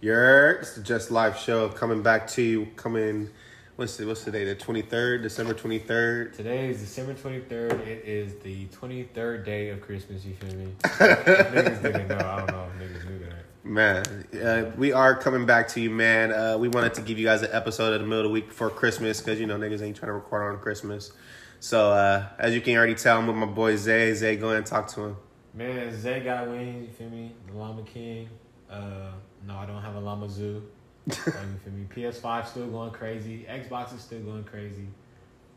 Your it's the Just Life show coming back to you. Coming, what's the what's the day? The twenty third, December twenty third. Today is December 23rd. It is the 23rd day of Christmas, you feel me? niggas didn't know. I don't know if niggas knew that. Man, uh, we are coming back to you, man. Uh, we wanted to give you guys an episode of the middle of the week before Christmas because you know niggas ain't trying to record on Christmas. So uh, as you can already tell, I'm with my boy Zay. Zay, go ahead and talk to him. Man, Zay got wings, you feel me? The Llama King. No, I don't have a Llama Zoo. You feel me? PS5 still going crazy. Xbox is still going crazy.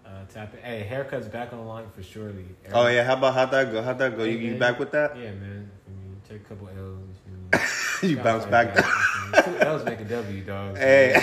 Uh, tap it. Hey, haircuts back on the line for surely. Oh yeah, how about how'd that go? How'd that go? You, Hey, you man. back with that? Yeah, man. I mean, take a couple L's. You, you bounce back. you me? Two L's make a W, dog. So Hey.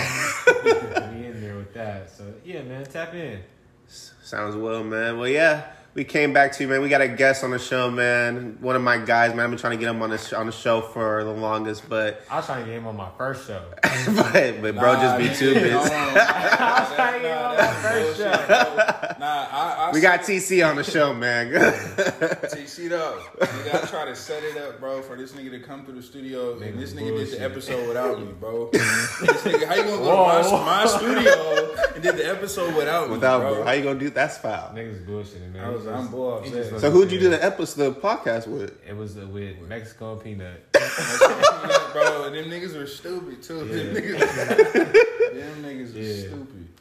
you can be in there with that. So yeah, man, tap in. Sounds well, man. Well, yeah, we came back to you, man. We got a guest on the show, man. One of my guys, man. I've been trying to get him on the sh- on the show for the longest, but I was trying to get him on my first show. but, but bro, just be too busy. I was trying to get him on my first show. Nah, I, I We got TC on the show, man. TC though. You gotta try to set it up, bro, for this nigga to come through the studio. Nigga and this nigga bullshit. did the episode without me, bro. this nigga, how you gonna go to Whoa. my, my studio and did the episode without me, bro? bro, how you gonna do that's foul. Niggas bullshitting, man. I was, I'm just- bull upset. So who'd you do the episode, the podcast with? It was uh, with Mexico and Peanut. bro, and them niggas were stupid too. Them niggas, them niggas were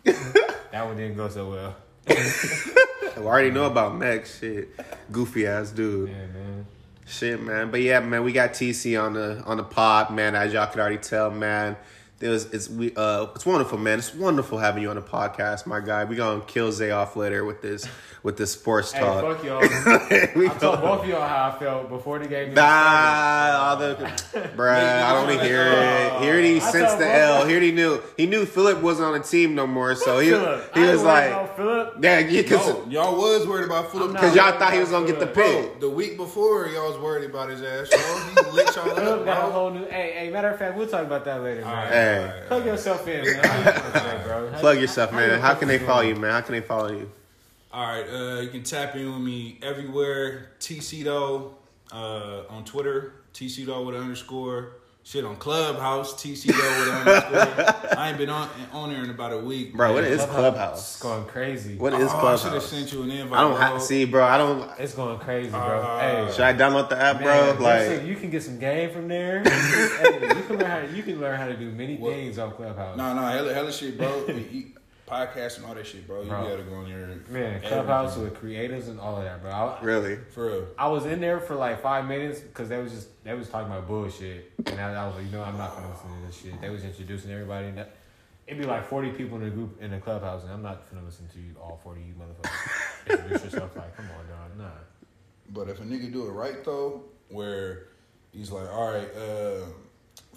stupid. That one didn't go so well. I already know about Mex. Shit, goofy ass dude. Yeah, man. Shit, man. But yeah, man, we got TC on the on the pod, man. As y'all could already tell, man. There was, it's we uh it's wonderful, man. It's wonderful having you on the podcast, my guy. We gonna kill Zay off later with this with this sports Hey, talk. fuck y'all. we I told both of y'all how I felt before the game. even Nah, all the bruh, I don't want to hear it. He already I sensed the both- L. He already knew. He knew Philip wasn't on the team no more, so he Phillip. he I was like, about Phillip. yeah, yeah, cause, No, y'all was worried about Philip. Cause y'all thought he was gonna get the Bro, pick. The week before, y'all was worried about his ass. Bro. He lit y'all Phillip up, got a whole new. Hey, hey. Matter of fact, we'll talk about that later, man. Hey. Plug yourself in, man. How today, bro? Plug you- yourself, how man. your How can they fucking follow you, man? How can they follow you? All right, uh, you can tap in with me everywhere. TCDOE uh, on Twitter, TCDOE with an underscore. Shit on Clubhouse, TCDOE with an underscore. I ain't been on on there in about a week. Bro, what man. is It's going crazy. What is Oh, I should have sent you an invite. I don't bro. have to see, bro. I don't. It's going crazy, bro. Uh, hey, Should I download the app, Man, bro? Like, you can get some game from there. hey, you can learn how you can learn how to do many What? things on Clubhouse. No, no, hella, hella shit, bro. You- you- Podcast and all that shit, bro. You Bro. gotta go on there. Man, Clubhouse Everything. with creators and all of that, bro. I, really? For real. I was in there for like five minutes because they was just they was talking about bullshit, and I, I was like, you know, I'm not gonna listen to this shit. They was introducing everybody. And that, it'd be like 40 people in the group in the clubhouse, and I'm not gonna listen to you all 40 of you motherfuckers. Introduce yourself, like, come on, dog, nah. But if a nigga do it right though, where he's like, all right, uh,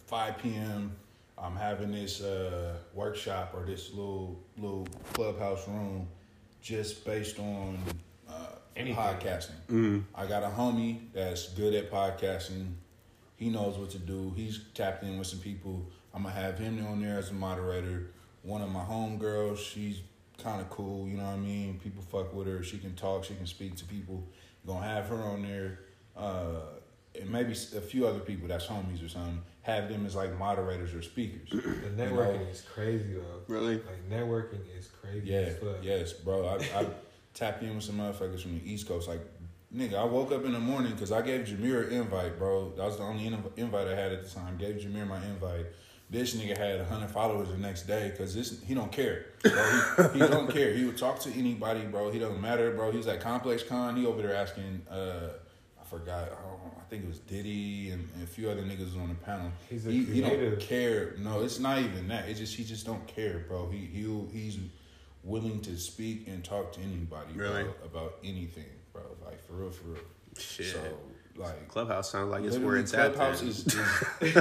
5 p.m. I'm having this uh, workshop or this little little clubhouse room, just based on uh, Anything. podcasting. Mm. I got a homie that's good at podcasting. He knows what to do. He's tapped in with some people. I'm gonna have him on there as a moderator. One of my homegirls, she's kind of cool. You know what I mean? People fuck with her. She can talk. She can speak to people. Gonna have her on there, uh, and maybe a few other people that's homies or something. Have them as like moderators or speakers. The networking is crazy though. Really? Like networking is crazy. Yeah, as fuck. yes, bro. I, I tapped in with some motherfuckers from the East Coast. Like, nigga, I woke up in the morning because I gave Jameer an invite, bro. That was the only inv- invite I had at the time. Gave Jameer my invite. This nigga had hundred followers the next day because this he don't care. Bro. He, he don't care. He would talk to anybody, bro. He doesn't matter, bro. He was at Complex Con. He over there asking. uh I forgot. I, don't, I think it was Diddy and, and a few other niggas was on the panel. He's a he, he don't care. No, it's not even that. It's just he just don't care, bro. He he he's willing to speak and talk to anybody, Really? bro, about anything, bro. Like for real, for real. Shit. So like Clubhouse sounds like it's where it's at. Clubhouse then. is, is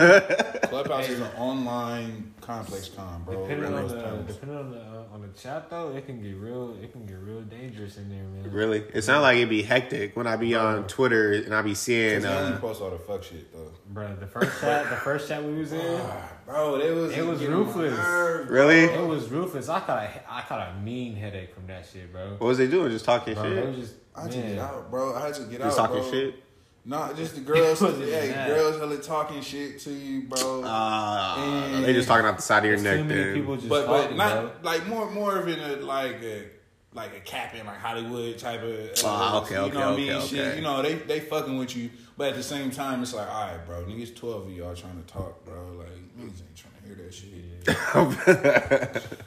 Clubhouse is an online complex con, bro. Depending on the depending on the uh, on the chat though, it can get real. It can get real dangerous in there, man. Really? It sounds like it'd be hectic when I be on Twitter and I be seeing. they only Uh, post all the fuck shit though. Bro, the first chat, the first chat we was in, Ah, bro, it was It was getting on my ruthless. nerves, Really? it was ruthless. I caught a, I caught a mean headache from that shit, bro. what was they doing? Just talking Bro, shit? was just I had to get out, bro. I had to get Just out, talking bro. shit? Nah, just the girls. It yeah, that. girls hella talking shit to you, bro. Uh, And- they just talking out the side of your neck, too many then. people just but but talking, not bro. like more more of in a like a like a capping like Hollywood type of. Ah, okay, you okay, know what I mean? okay, Shit, okay. you know they they fucking with you, but at the same time it's like, all right, bro, niggas twelve of y'all trying to talk, bro. Like niggas ain't trying to hear that shit,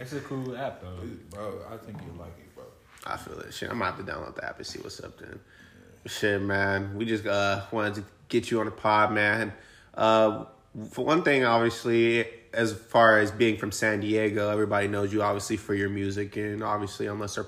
It's a cool app though. bro. I think you like it, bro. I feel it. Shit, I'm about to download the app and see what's up then. Shit, man. We just uh wanted to get you on the pod, man. Uh, for one thing, obviously, as far as being from San Diego, everybody knows you obviously for your music, and obviously, unless they're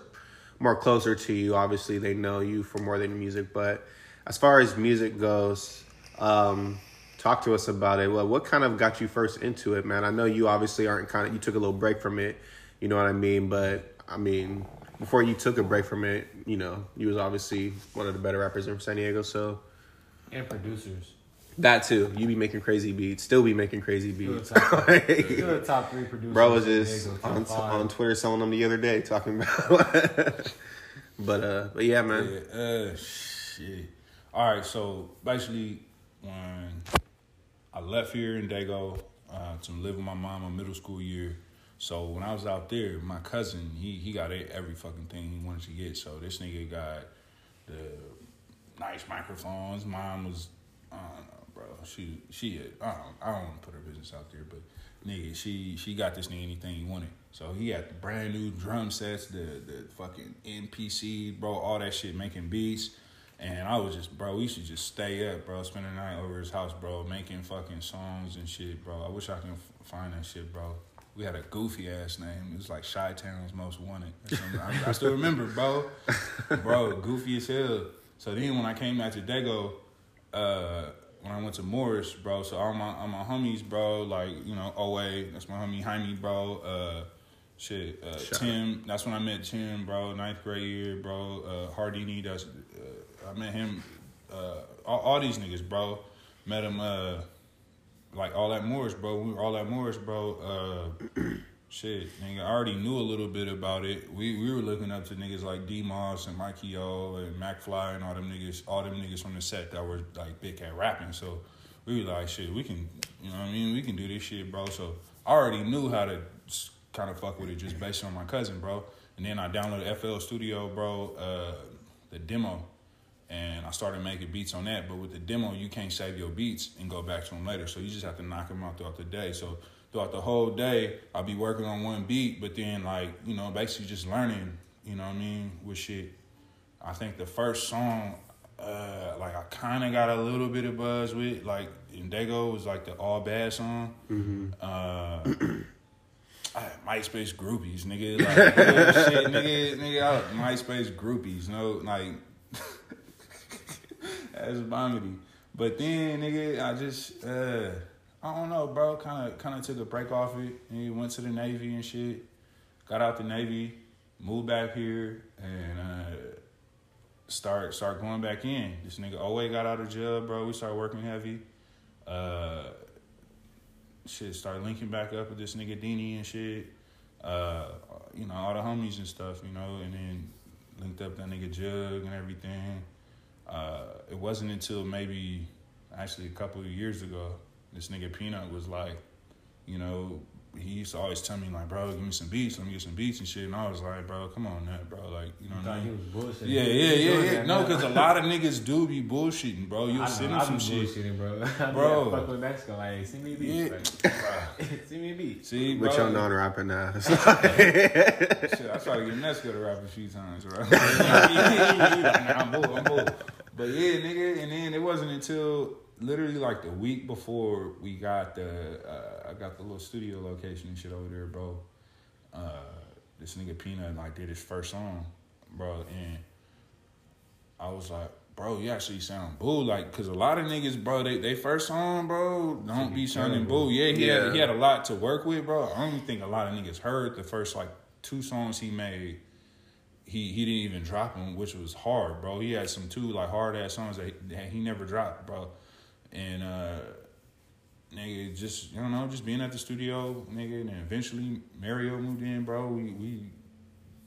more closer to you, obviously they know you for more than music. But as far as music goes, um, talk to us about it. Well, what kind of got you first into it, man? I know you obviously aren't kind of you took a little break from it, you know what I mean? But I mean, before you took a break from it, you know, you was obviously one of the better rappers in San Diego, so And producers. that too. You be making crazy beats, still be making crazy beats. top, you're the top three producers. Bro was just on, on Twitter selling them the other day, talking about. but uh, but yeah, man. Yeah, uh, shit. All right, so basically, when I left here in Dago uh, to live with my mom in middle school year, so when I was out there, my cousin he he got every fucking thing he wanted to get. So this nigga got the nice microphones. Mom was, I don't know, bro. She she had, I don't I don't put her business out there, but nigga, she she got this nigga anything he wanted. So he had the brand new drum sets, the the fucking MPC, bro, all that shit, making beats. And I was just, bro, we should just stay up, bro, spend the night over his house, bro, making fucking songs and shit, bro. I wish I can find that shit, bro. We had a goofy ass name. It was like Shy Town's Most Wanted. or something. I, I still remember, bro. Bro, goofy as hell. So then when I came out to Dago, uh, when I went to Morris, bro, so all my all my homies, bro, like, you know, OA, that's my homie Jaime, bro. Uh, shit, uh, Tim, that's when I met Tim, bro, ninth grade year, bro. Uh, Hardini, that's, uh, I met him, uh, all, all these niggas, bro. Met him, uh, like all that Morris, bro. We all that Morris, bro. Uh, shit, nigga, I already knew a little bit about it. We we were looking up to niggas like D Moss and Mikey O and McFly and all them niggas, all them niggas from the set that were like big at rapping. So we were like, shit, we can, you know what I mean? We can do this shit, bro. So I already knew how to kind of fuck with it just based on my cousin, bro. And then I downloaded FL Studio, bro, uh, the demo and I started making beats on that. But with the demo, you can't save your beats and go back to them later. So you just have to knock them out throughout the day. So throughout the whole day, I'll be working on one beat, but then like you know, basically just learning. You know what I mean with shit. I think the first song, uh, like I kind of got a little bit of buzz with, like Indego was like the all bad song. Uh, I had MySpace groupies, nigga. Like, shit, nigga, nigga, I, MySpace groupies, no, like, that's vomity. But then, nigga, I just, uh, I don't know, bro. Kind of, kind of took a break off it. And went to the Navy and shit. Got out the Navy, moved back here, and uh, start start going back in. This nigga Owe got out of jail, bro. We started working heavy. Uh, shit, started linking back up with this nigga Dini and shit. Uh, you know, all the homies and stuff, you know, and then linked up that nigga Jug and everything. Uh, it wasn't until maybe actually a couple of years ago, this nigga Peanut was like, you know, he used to always tell me like, bro, give me some beats, let me get some beats and shit. And I was like, bro, come on, that bro, like, you know what I Thought he was bullshitting. Yeah, yeah, yeah, yeah. that, No, because a lot of niggas do be bullshitting, bro. You'll know, send I them some be shit. bullshitting, bro. Bro. be fuck with Mexico, like, send me a beat. Yeah. Like, send me a beat. See, bro. With your non-rapping ass. Shit, I tried to get Nesco to rap a few times, bro. I'm bull, I'm bull. But yeah, nigga, and then it wasn't until literally like the week before we got the, uh, I got the little studio location and shit over there, bro. Uh, this nigga Peanut like did his first song, bro, and I was like, bro, you actually sound boo, like, cause a lot of niggas, bro, they they first song, bro, don't be sounding boo. Yeah, he Yeah. had he had a lot to work with, bro. I don't even think a lot of niggas heard the first like two songs he made. He he didn't even drop them, which was hard, bro. He had some two like hard ass songs that he, never dropped, bro. And uh nigga, just you know, just being at the studio, nigga, and eventually Mario moved in, bro. We we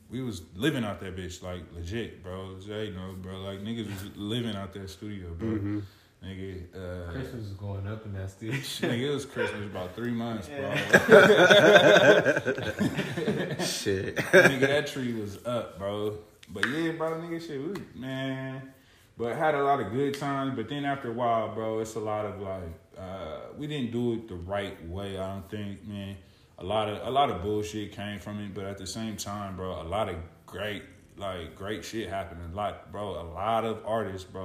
we was living out that bitch like legit, bro. You know, bro. Like niggas was living out that studio, bro. Mhm. Nigga, uh, Christmas is going up in that studio. nigga, it was Christmas about three months, bro. Shit. nigga, that tree was up, bro. But yeah, bro, nigga, shit, we, man. But had a lot of good times. But then after a while, bro, it's a lot of like, uh, we didn't do it the right way. I don't think, man. A lot of a lot of bullshit came from it, but at the same time, bro, a lot of great like great shit happened. A lot, bro. A lot of artists, bro.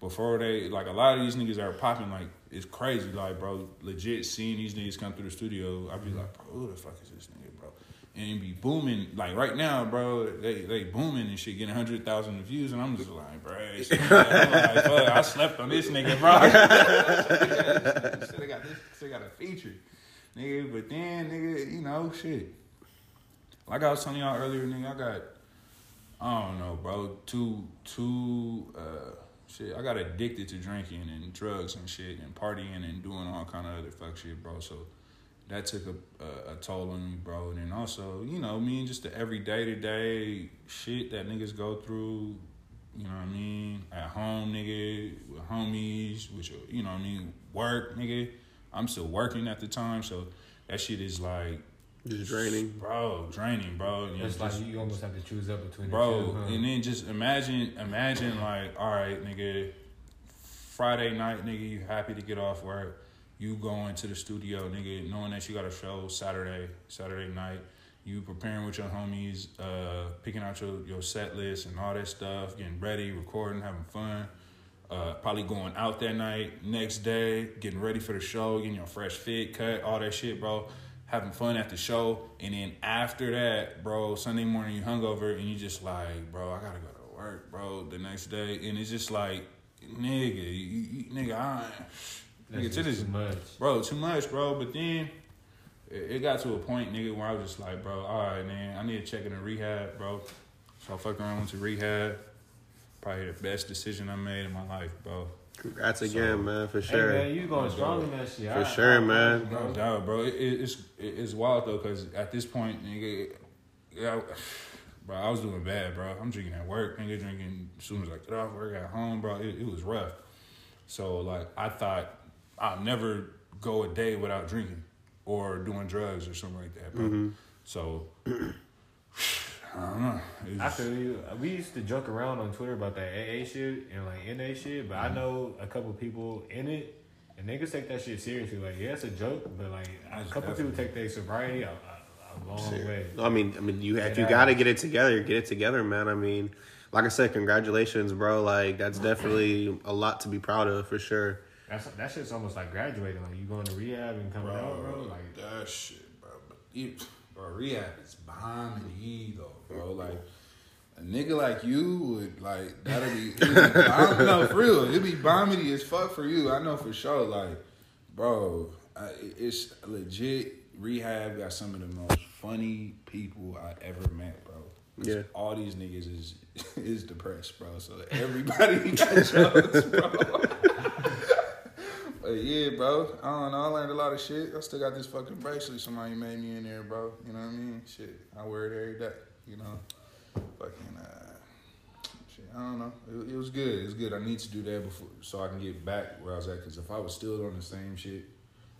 Before they like a lot of these niggas are popping like it's crazy. Like, bro, legit seeing these niggas come through the studio, I'd be like, bro, who the fuck is this nigga, bro? And be booming like right now, bro. They they booming and shit, getting hundred thousand views, and I'm just like, bro, like, fuck, I slept on this nigga, bro. Still got this, still got a feature, nigga. But then, nigga, you know, shit. Like I was telling y'all earlier, nigga, I got, I don't know, bro, too, too, uh, shit. I got addicted to drinking and drugs and shit and partying and doing all kind of other fuck shit, bro. So that took a, a, a toll on me, bro. And then also, you know, me and just the everyday to day shit that niggas go through. You know what I mean? At home, nigga, with homies, your, you know what I mean, work, nigga. I'm still working at the time, so that shit is like, Just draining. bro, draining, bro. And It's like just- you almost have to choose up between bro. the two. huh? And then just imagine, imagine like, all right, nigga, Friday night, nigga, you happy to get off work, you going to the studio, nigga, knowing that you got a show Saturday, Saturday night, you preparing with your homies, uh, picking out your your set list and all that stuff, getting ready, recording, having fun. Uh, probably going out that night, next day, getting ready for the show, getting your fresh fit, cut, all that shit, bro. Having fun at the show, and then after that, bro, Sunday morning you hungover and you just like, bro, I gotta go to work, bro, the next day, and it's just like, nigga, you, you, nigga, I, That's nigga, to this, too much. bro, too much, bro. But then it, it got to a point, nigga, where I was just like, bro, all right, man, I need to check in a rehab, bro. So I fucking around went to rehab. Probably the best decision I made in my life, bro. Congrats again, So- man, for sure. Hey sure. man, you going strong in that shit. For I- sure, I- man. No doubt, bro. It, it, it's it, it's wild though, cause at this point, nigga, yeah, bro, I was doing bad, bro. I'm drinking at work, nigga, drinking as soon as I get off work at home, bro. It, it was rough. So like, I thought I'll never go a day without drinking or doing drugs or something like that, bro. Mm-hmm. So I don't know. I feel you. We used to joke around on Twitter about that AA shit and like NA shit, but Mm-hmm. I know a couple people in it, and niggas take that shit seriously. Like, yeah, it's a joke, but like a It's couple people take their sobriety a, a, a long way. I mean, I mean, you if you got to get it together, get it together, man. I mean, like I said, congratulations, bro. Like that's definitely a lot to be proud of for sure. That's that shit's almost like graduating. Like you going to rehab and coming out, bro. Like that shit, bro. But you, bro, rehab is bombing you though, bro. Like a nigga like you would like that'll be. Bomb, no, for real. It'd be bombity as fuck for you. I know for sure. Like, bro, I, it's legit. Rehab got some of the most funny people I ever met, bro. Yeah. All these niggas is is depressed, bro. So everybody got jokes, bro. But yeah, bro. I don't know. I learned a lot of shit. I still got this fucking bracelet somebody made me in there, bro. You know what I mean? Shit. I wear it every day. You know? Fucking uh shit. I don't know. It, it was good. It was good. I need to do that before so I can get back where I was at. Cause if I was still on the same shit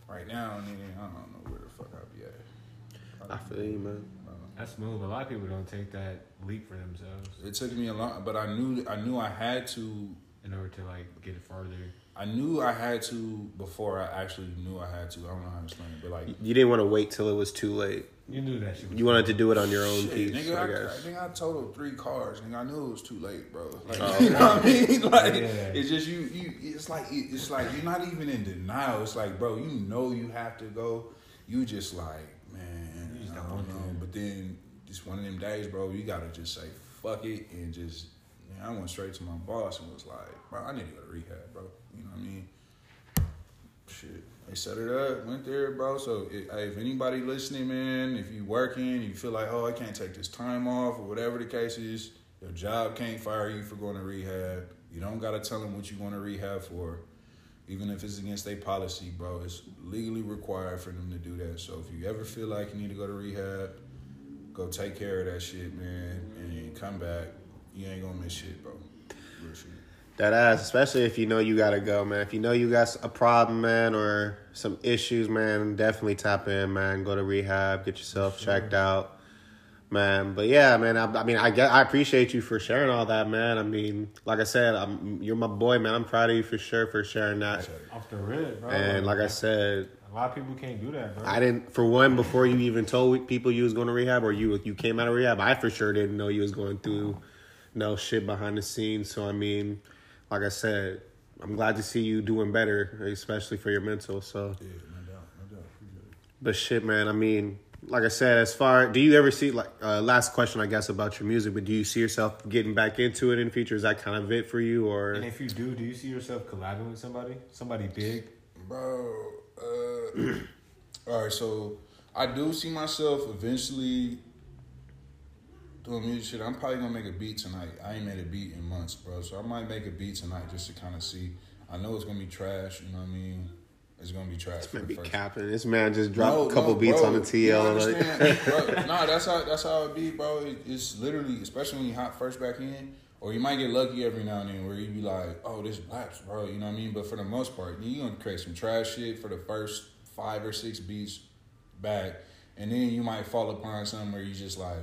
right now, nigga, I don't know where the fuck I'd be at. I feel you, man. I don't know. that's smooth. A lot of people don't take that leap for themselves It took me a long, but I knew I knew I had to in order to like get it further. I knew I had to before I actually knew I had to. I don't know how to explain it, but like You didn't want to wait till it was too late. You knew that shit. Was You wanted to do it on your own Shit, piece, nigga, I I, I think I totaled three cars, nigga. I knew it was too late, bro. Like, Oh, you know what I mean? Like, Yeah. it's just you, you. It's like it's like you're not even in denial. It's like, bro, you know you have to go. You just like, man, You just I don't don't know. But then just one of them days, bro, you gotta just say fuck it and just. Man, I went straight to my boss and was like, bro, I need to go to rehab, bro. You know what I mean? Shit. They set it up, went there, bro. So hey, if anybody listening, man, if you working, you feel like, oh, I can't take this time off or whatever the case is, your job can't fire you for going to rehab. You don't gotta tell them what you going to rehab for, even if it's against their policy, bro. It's legally required for them to do that. So if you ever feel like you need to go to rehab, go take care of that shit, man, and come back. You ain't gonna miss shit, bro. Real shit. That ass, especially if you know you gotta go, man. If you know you got a problem, man, or some issues, man, definitely tap in, man. Go to rehab, get yourself checked out, man. But yeah, man. I, I mean, I get, I appreciate you for sharing all that, man. I mean, like I said, I'm, you're my boy, man. I'm proud of you for sure for sharing that. Off the rip, bro. And like I said, a lot of people can't do that, bro. I didn't. For one, before you even told people you was going to rehab, or you you came out of rehab, I for sure didn't know you was going through no shit behind the scenes. So I mean, like I said, I'm glad to see you doing better, especially for your mental. So, Yeah, no doubt, no doubt. But shit, man. I mean, like I said, as far do you ever see like uh, last question, I guess, about your music? But do you see yourself getting back into it in the future? Is that kind of it for you, or and if you do, do you see yourself collabing with somebody? Somebody big? Bro, uh, all right, so I do see myself eventually doing music shit. I'm probably gonna make a beat tonight. I ain't made a beat in months, bro. So I might make a beat tonight just to kind of see. I know it's gonna be trash, you know what I mean? It's gonna be trash. for man, the be first- capping? This man just dropped No, a couple no, beats bro. on the TL. like, nah, that's how that's how it be, bro. It, it's literally, especially when you hop first back in, or you might get lucky every now and then where you be like, oh, this laps, bro. You know what I mean? But for the most part, you gonna create some trash shit for the first five or six beats back, and then you might fall upon something where you just like,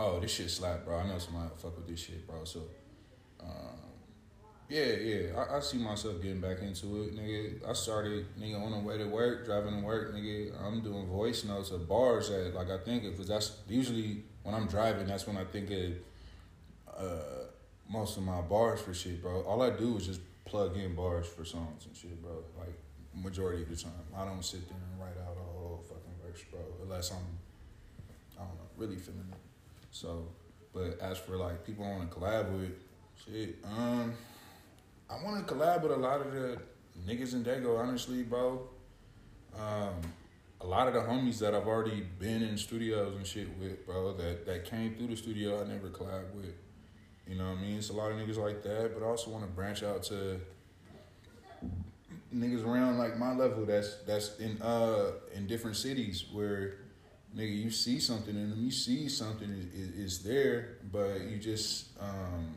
oh, this shit slap, bro. I know somebody fuck with this shit, bro. So. Um, yeah, yeah. I, I see myself getting back into it, nigga. I started, nigga, on the way to work, driving to work, nigga. I'm doing voice notes of bars that, like, I think of, because that's usually when I'm driving, that's when I think of uh, most of my bars for shit, bro. All I do is just plug in bars for songs and shit, bro. Like, majority of the time. I don't sit there and write out a whole fucking verse, bro, unless I'm, I don't know, really feeling it. So, but as for, like, people I want to collab with, shit, um, I want to collab with a lot of the niggas in Dago, honestly, bro. Um, a lot of the homies that I've already been in studios and shit with, bro, that, that came through the studio, I never collab with. You know what I mean? It's a lot of niggas like that, but I also want to branch out to niggas around like my level that's that's in uh in different cities where nigga you see something in them, you see something is, is there, but you just um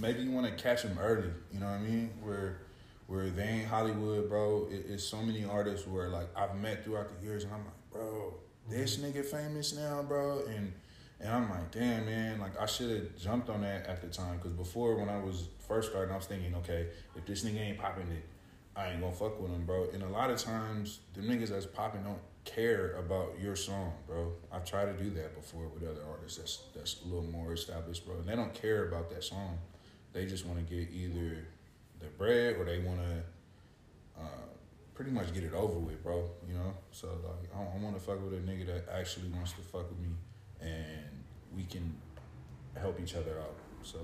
maybe you want to catch them early. You know what I mean? Where where they ain't Hollywood, bro. It, it's so many artists where like I've met throughout the years, and I'm like, bro, this nigga famous now, bro, and and I'm like, damn, man, like I should have jumped on that at the time because before when I was first starting, I was thinking, okay, if this nigga ain't popping it, I ain't gonna fuck with him, bro. And a lot of times, the niggas that's popping don't care about your song, bro. I've tried to do that before with other artists that's that's a little more established, bro. And they don't care about that song. They just want to get either the bread or they want to uh, pretty much get it over with, bro. You know. So like, I, I want to fuck with a nigga that actually wants to fuck with me, and we can help each other out. So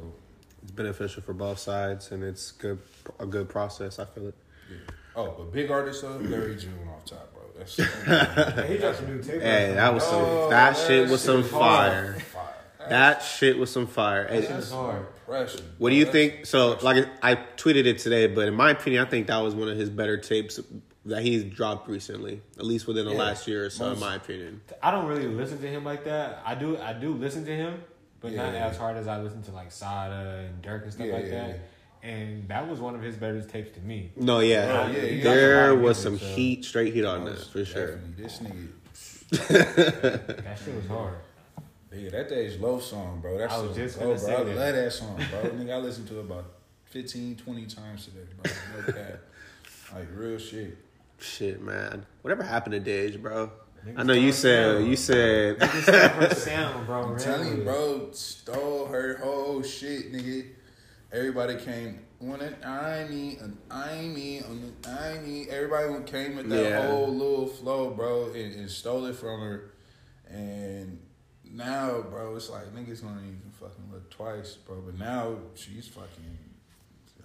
it's beneficial for both sides, and it's good a good process. I feel it. yeah. Oh, but big artist though, Larry June off top, bro. That's Hey, he dropped some new tape. Hey, that was some Oh, that that shit was some fire. fire. That shit was some fire. Hey, That shit was hard. Impression. What do you think? So, like, I tweeted it today, but in my opinion, I think that was one of his better tapes that he's dropped recently, at least within the Yeah. last year or so, in my opinion. I don't really listen to him like that. I do. I do listen to him, but Yeah, not yeah, as hard as I listen to like Sada and Durk and stuff Yeah, like yeah, that. And that was one of his better tapes to me. No, yeah, Oh, yeah, you there got a lot was some so- heat, straight heat on that Most for sure. This nigga. That shit was hard. Yeah, that Dej Loaf song, bro. That I was shit just low, gonna bro. say I love that song, bro. Nigga, I listened to it about 15, 20 times today, bro. No. Like real shit. Shit, man. Whatever happened to Dej, bro? Niggas I know you said sound. you said Niggas her sound, bro. I'm telling you, bro, stole her whole shit, nigga. Everybody came when it I me and I me and I me. Everybody came with that Yeah. whole little flow, bro, and, and stole it from her. And now, bro, it's like niggas don't even fucking look twice, bro. But now she's fucking.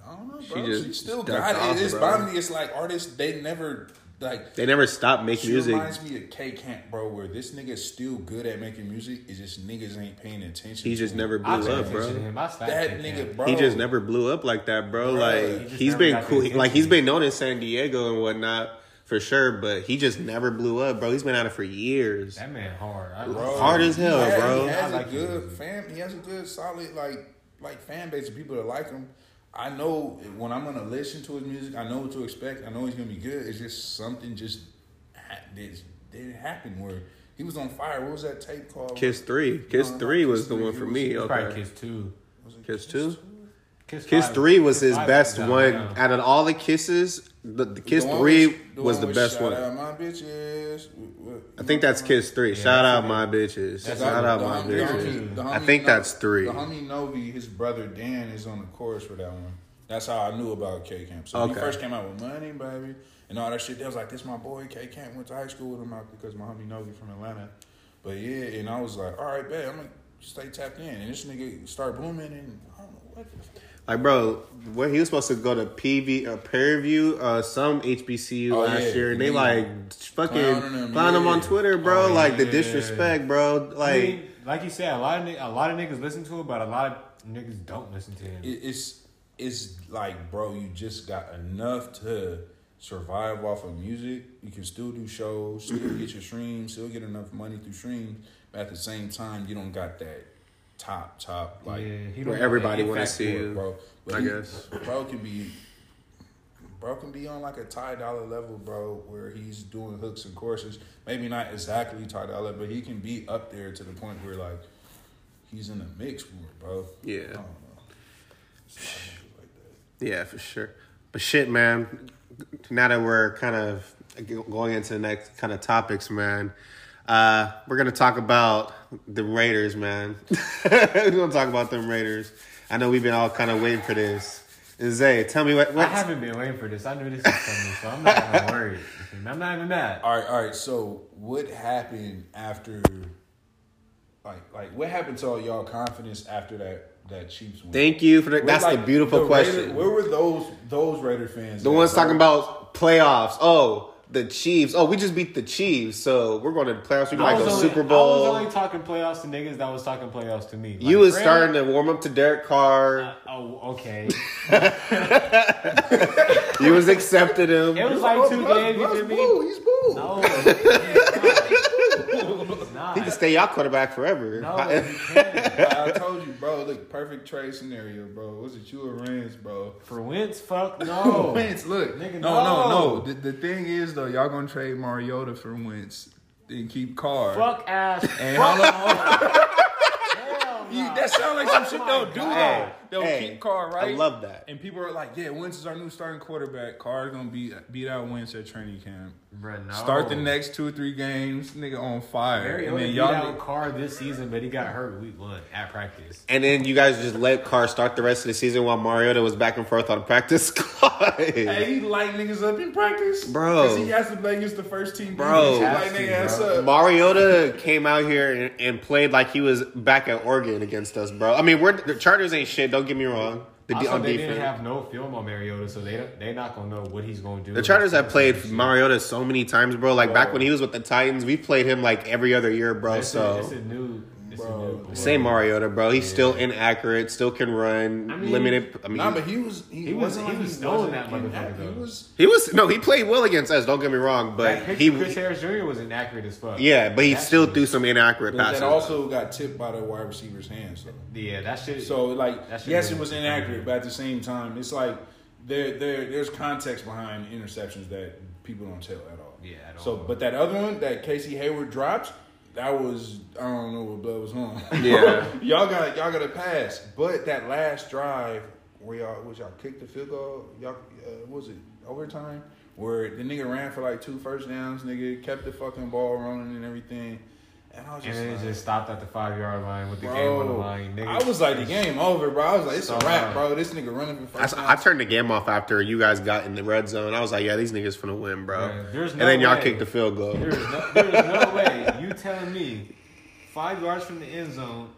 I don't know, She bro. just She, still got off, it. It's bro. bound me. It's like artists. They never like. they never stopped making She music. reminds me of K Camp, bro, where this nigga's still good at making music. It's just niggas ain't paying attention. He to just him. never blew up, bro. him. I slapped That nigga, bro. He just never blew up like that, bro. Bruh. Like He just he's never been got the cool. Like attention. he's been known in San Diego and whatnot for sure, but he just never blew up, bro. He's been at it for years. That man hard. I, Bro, Hard as he hell, has- bro. He has I a like good him. fan. He has a good, solid like like fan base of people that like him. I know when I'm gonna listen to his music, I know what to expect. I know he's gonna be good. It's just something just ha- did didn't happen where he was on fire. What was that tape called? Kiss three, Kiss No, not three was Kiss the Three. one for was- me. It's probably Okay, Kiss two. Was it Kiss two? Kiss, Kiss five- three was Kiss his best down, one. down. Out of all the kisses, the, the Kiss The one three with- was the best shout one. Out my bitches. What- what- I think that's Kiss three. Yeah, Shout out my bitches. Shout out my homie- bitches. homie- I think No- that's three. The homie Novi, his brother Dan, is on the chorus for that one. That's how I knew about K Camp. So when he first came out with Money, baby, and all that shit, they was like, "This my boy K Camp went to high school with him out because my homie Novi from Atlanta." But yeah, and I was like, "All right, bet I'm gonna stay tapped in." And this nigga start blooming, and I don't know what. The Like, bro, where he was supposed to go to PV, uh, Prairie uh, some HBCU Oh, last yeah. year, and they like fucking Clowning him, clown him on. Twitter, bro. Oh, like the disrespect, bro. I Like, mean, like you said, a lot of a lot of niggas listen to it, but a lot of niggas don't listen to him. it's it's like, bro, you just got enough to survive off of music. You can still do shows, still get your streams, still get enough money through streams. But at the same time, you don't got that top top like yeah, he where everybody want wanna see you. bro. But I he- guess. bro can be. Bro can be on like a Ty Dolla level, bro, where he's doing hooks and courses. Maybe not exactly Ty Dolla, but he can be up there to the point where like he's in the mix for it, bro. Yeah. I don't know. It's a lot of niggas like yeah, for sure. But shit, man. Now that we're kind of going into the next kind of topics, man. Uh, we're gonna talk about the Raiders, man. we're gonna talk about them Raiders. I know we've been all kind of waiting for this. And Zay, tell me what. I haven't been waiting for this. I knew this was coming, so I'm not gonna worry. I'm not even mad. All right, all right. So what happened after? Like, like what happened to all y'all confidence after that that Chiefs win? Thank you for the, that's like, the beautiful the question. Raider- where were those those Raider fans? the at, ones bro? talking about playoffs. Oh, the Chiefs. Oh, we just beat the Chiefs, so we're going to the playoffs. We I might go only- Super Bowl. I Bowl. was only talking playoffs to niggas that was talking playoffs to me. you was Fred- starting to warm up to Derek Carr. Uh, oh, okay. you was accepting him. It was like two games. You feel me? Boo, he's boo. No, it's not. He can stay y'all quarterback forever. No, you can't. I told you, bro. Look, perfect trade scenario, bro. Was it you or Rams, bro? For Wentz, fuck no. Wentz, look. Nigga, no, no, no. no. The, the thing is, though, y'all gonna trade Mariota for Wentz and keep Carr. Fuck ass. And how long? Hell You- that sound like some shit Oh they'll do God. though. They'll Hey, keep Carr, right? I love that. And people are like, "Yeah, Wentz is our new starting quarterback. Carr's gonna beat beat out Wentz at training camp. Bruh, no. Start the next two or three games, nigga on fire. Mariota and then y'all, beat out Carr this season, but he got hurt week one at practice. And then you guys just let Carr start the rest of the season while Mariota was back and forth on practice squad. hey, he light niggas up in practice, Bro. Because he has to play against the first team. Bro. defense. He Has light to, nigga ass up. Mariota came out here and, and played like he was back at Oregon against us, bro. I mean, we're the Chargers ain't shit. Don't get me wrong. The Also, on they defense. didn't have no film on Mariota, so they don't, they not gonna know what he's gonna do. The Chargers have played. Mariota so many times, bro. Like back when he was with the Titans, we played him like every other year, bro. It's, so a, it's a new, Bro. a new. boy. same Mariota, bro. He's still inaccurate, still can run, I mean- limited. I mean, Nah, but he was he, He was- wasn't he like was stoling wasn't that in motherfucker, He though. was he was no, he played well against us. Don't get me wrong, but he, Chris Harris Jr. was inaccurate as fuck. yeah, but he That still shit- threw some inaccurate but passes. that also got tipped by the wide receiver's hands. though. Yeah, that shit. So like, shit yes, it was inaccurate, but at the same time, it's like there there there's context behind interceptions that people don't tell at all. Yeah, at So, but that other one that Casey Hayward dropped, that was I don't know what blood was on. Yeah. y'all got y'all got to pass. But that last drive where y'all was y'all kicked the field goal, y'all uh, was it overtime? Where the nigga ran for like two first downs, nigga kept the fucking ball running and everything. And I was and just then it just stopped at the five yard line with the game on the line. Nigga. I was like, the game over, bro. I was like, it's a wrap, bro. This nigga running for I, first I down. turned the game off after you guys got in the red zone. I was like, yeah, these niggas finna win, bro. Man, there's and then y'all way. kicked the field goal. There's no, there's no way you telling me five yards from the end zone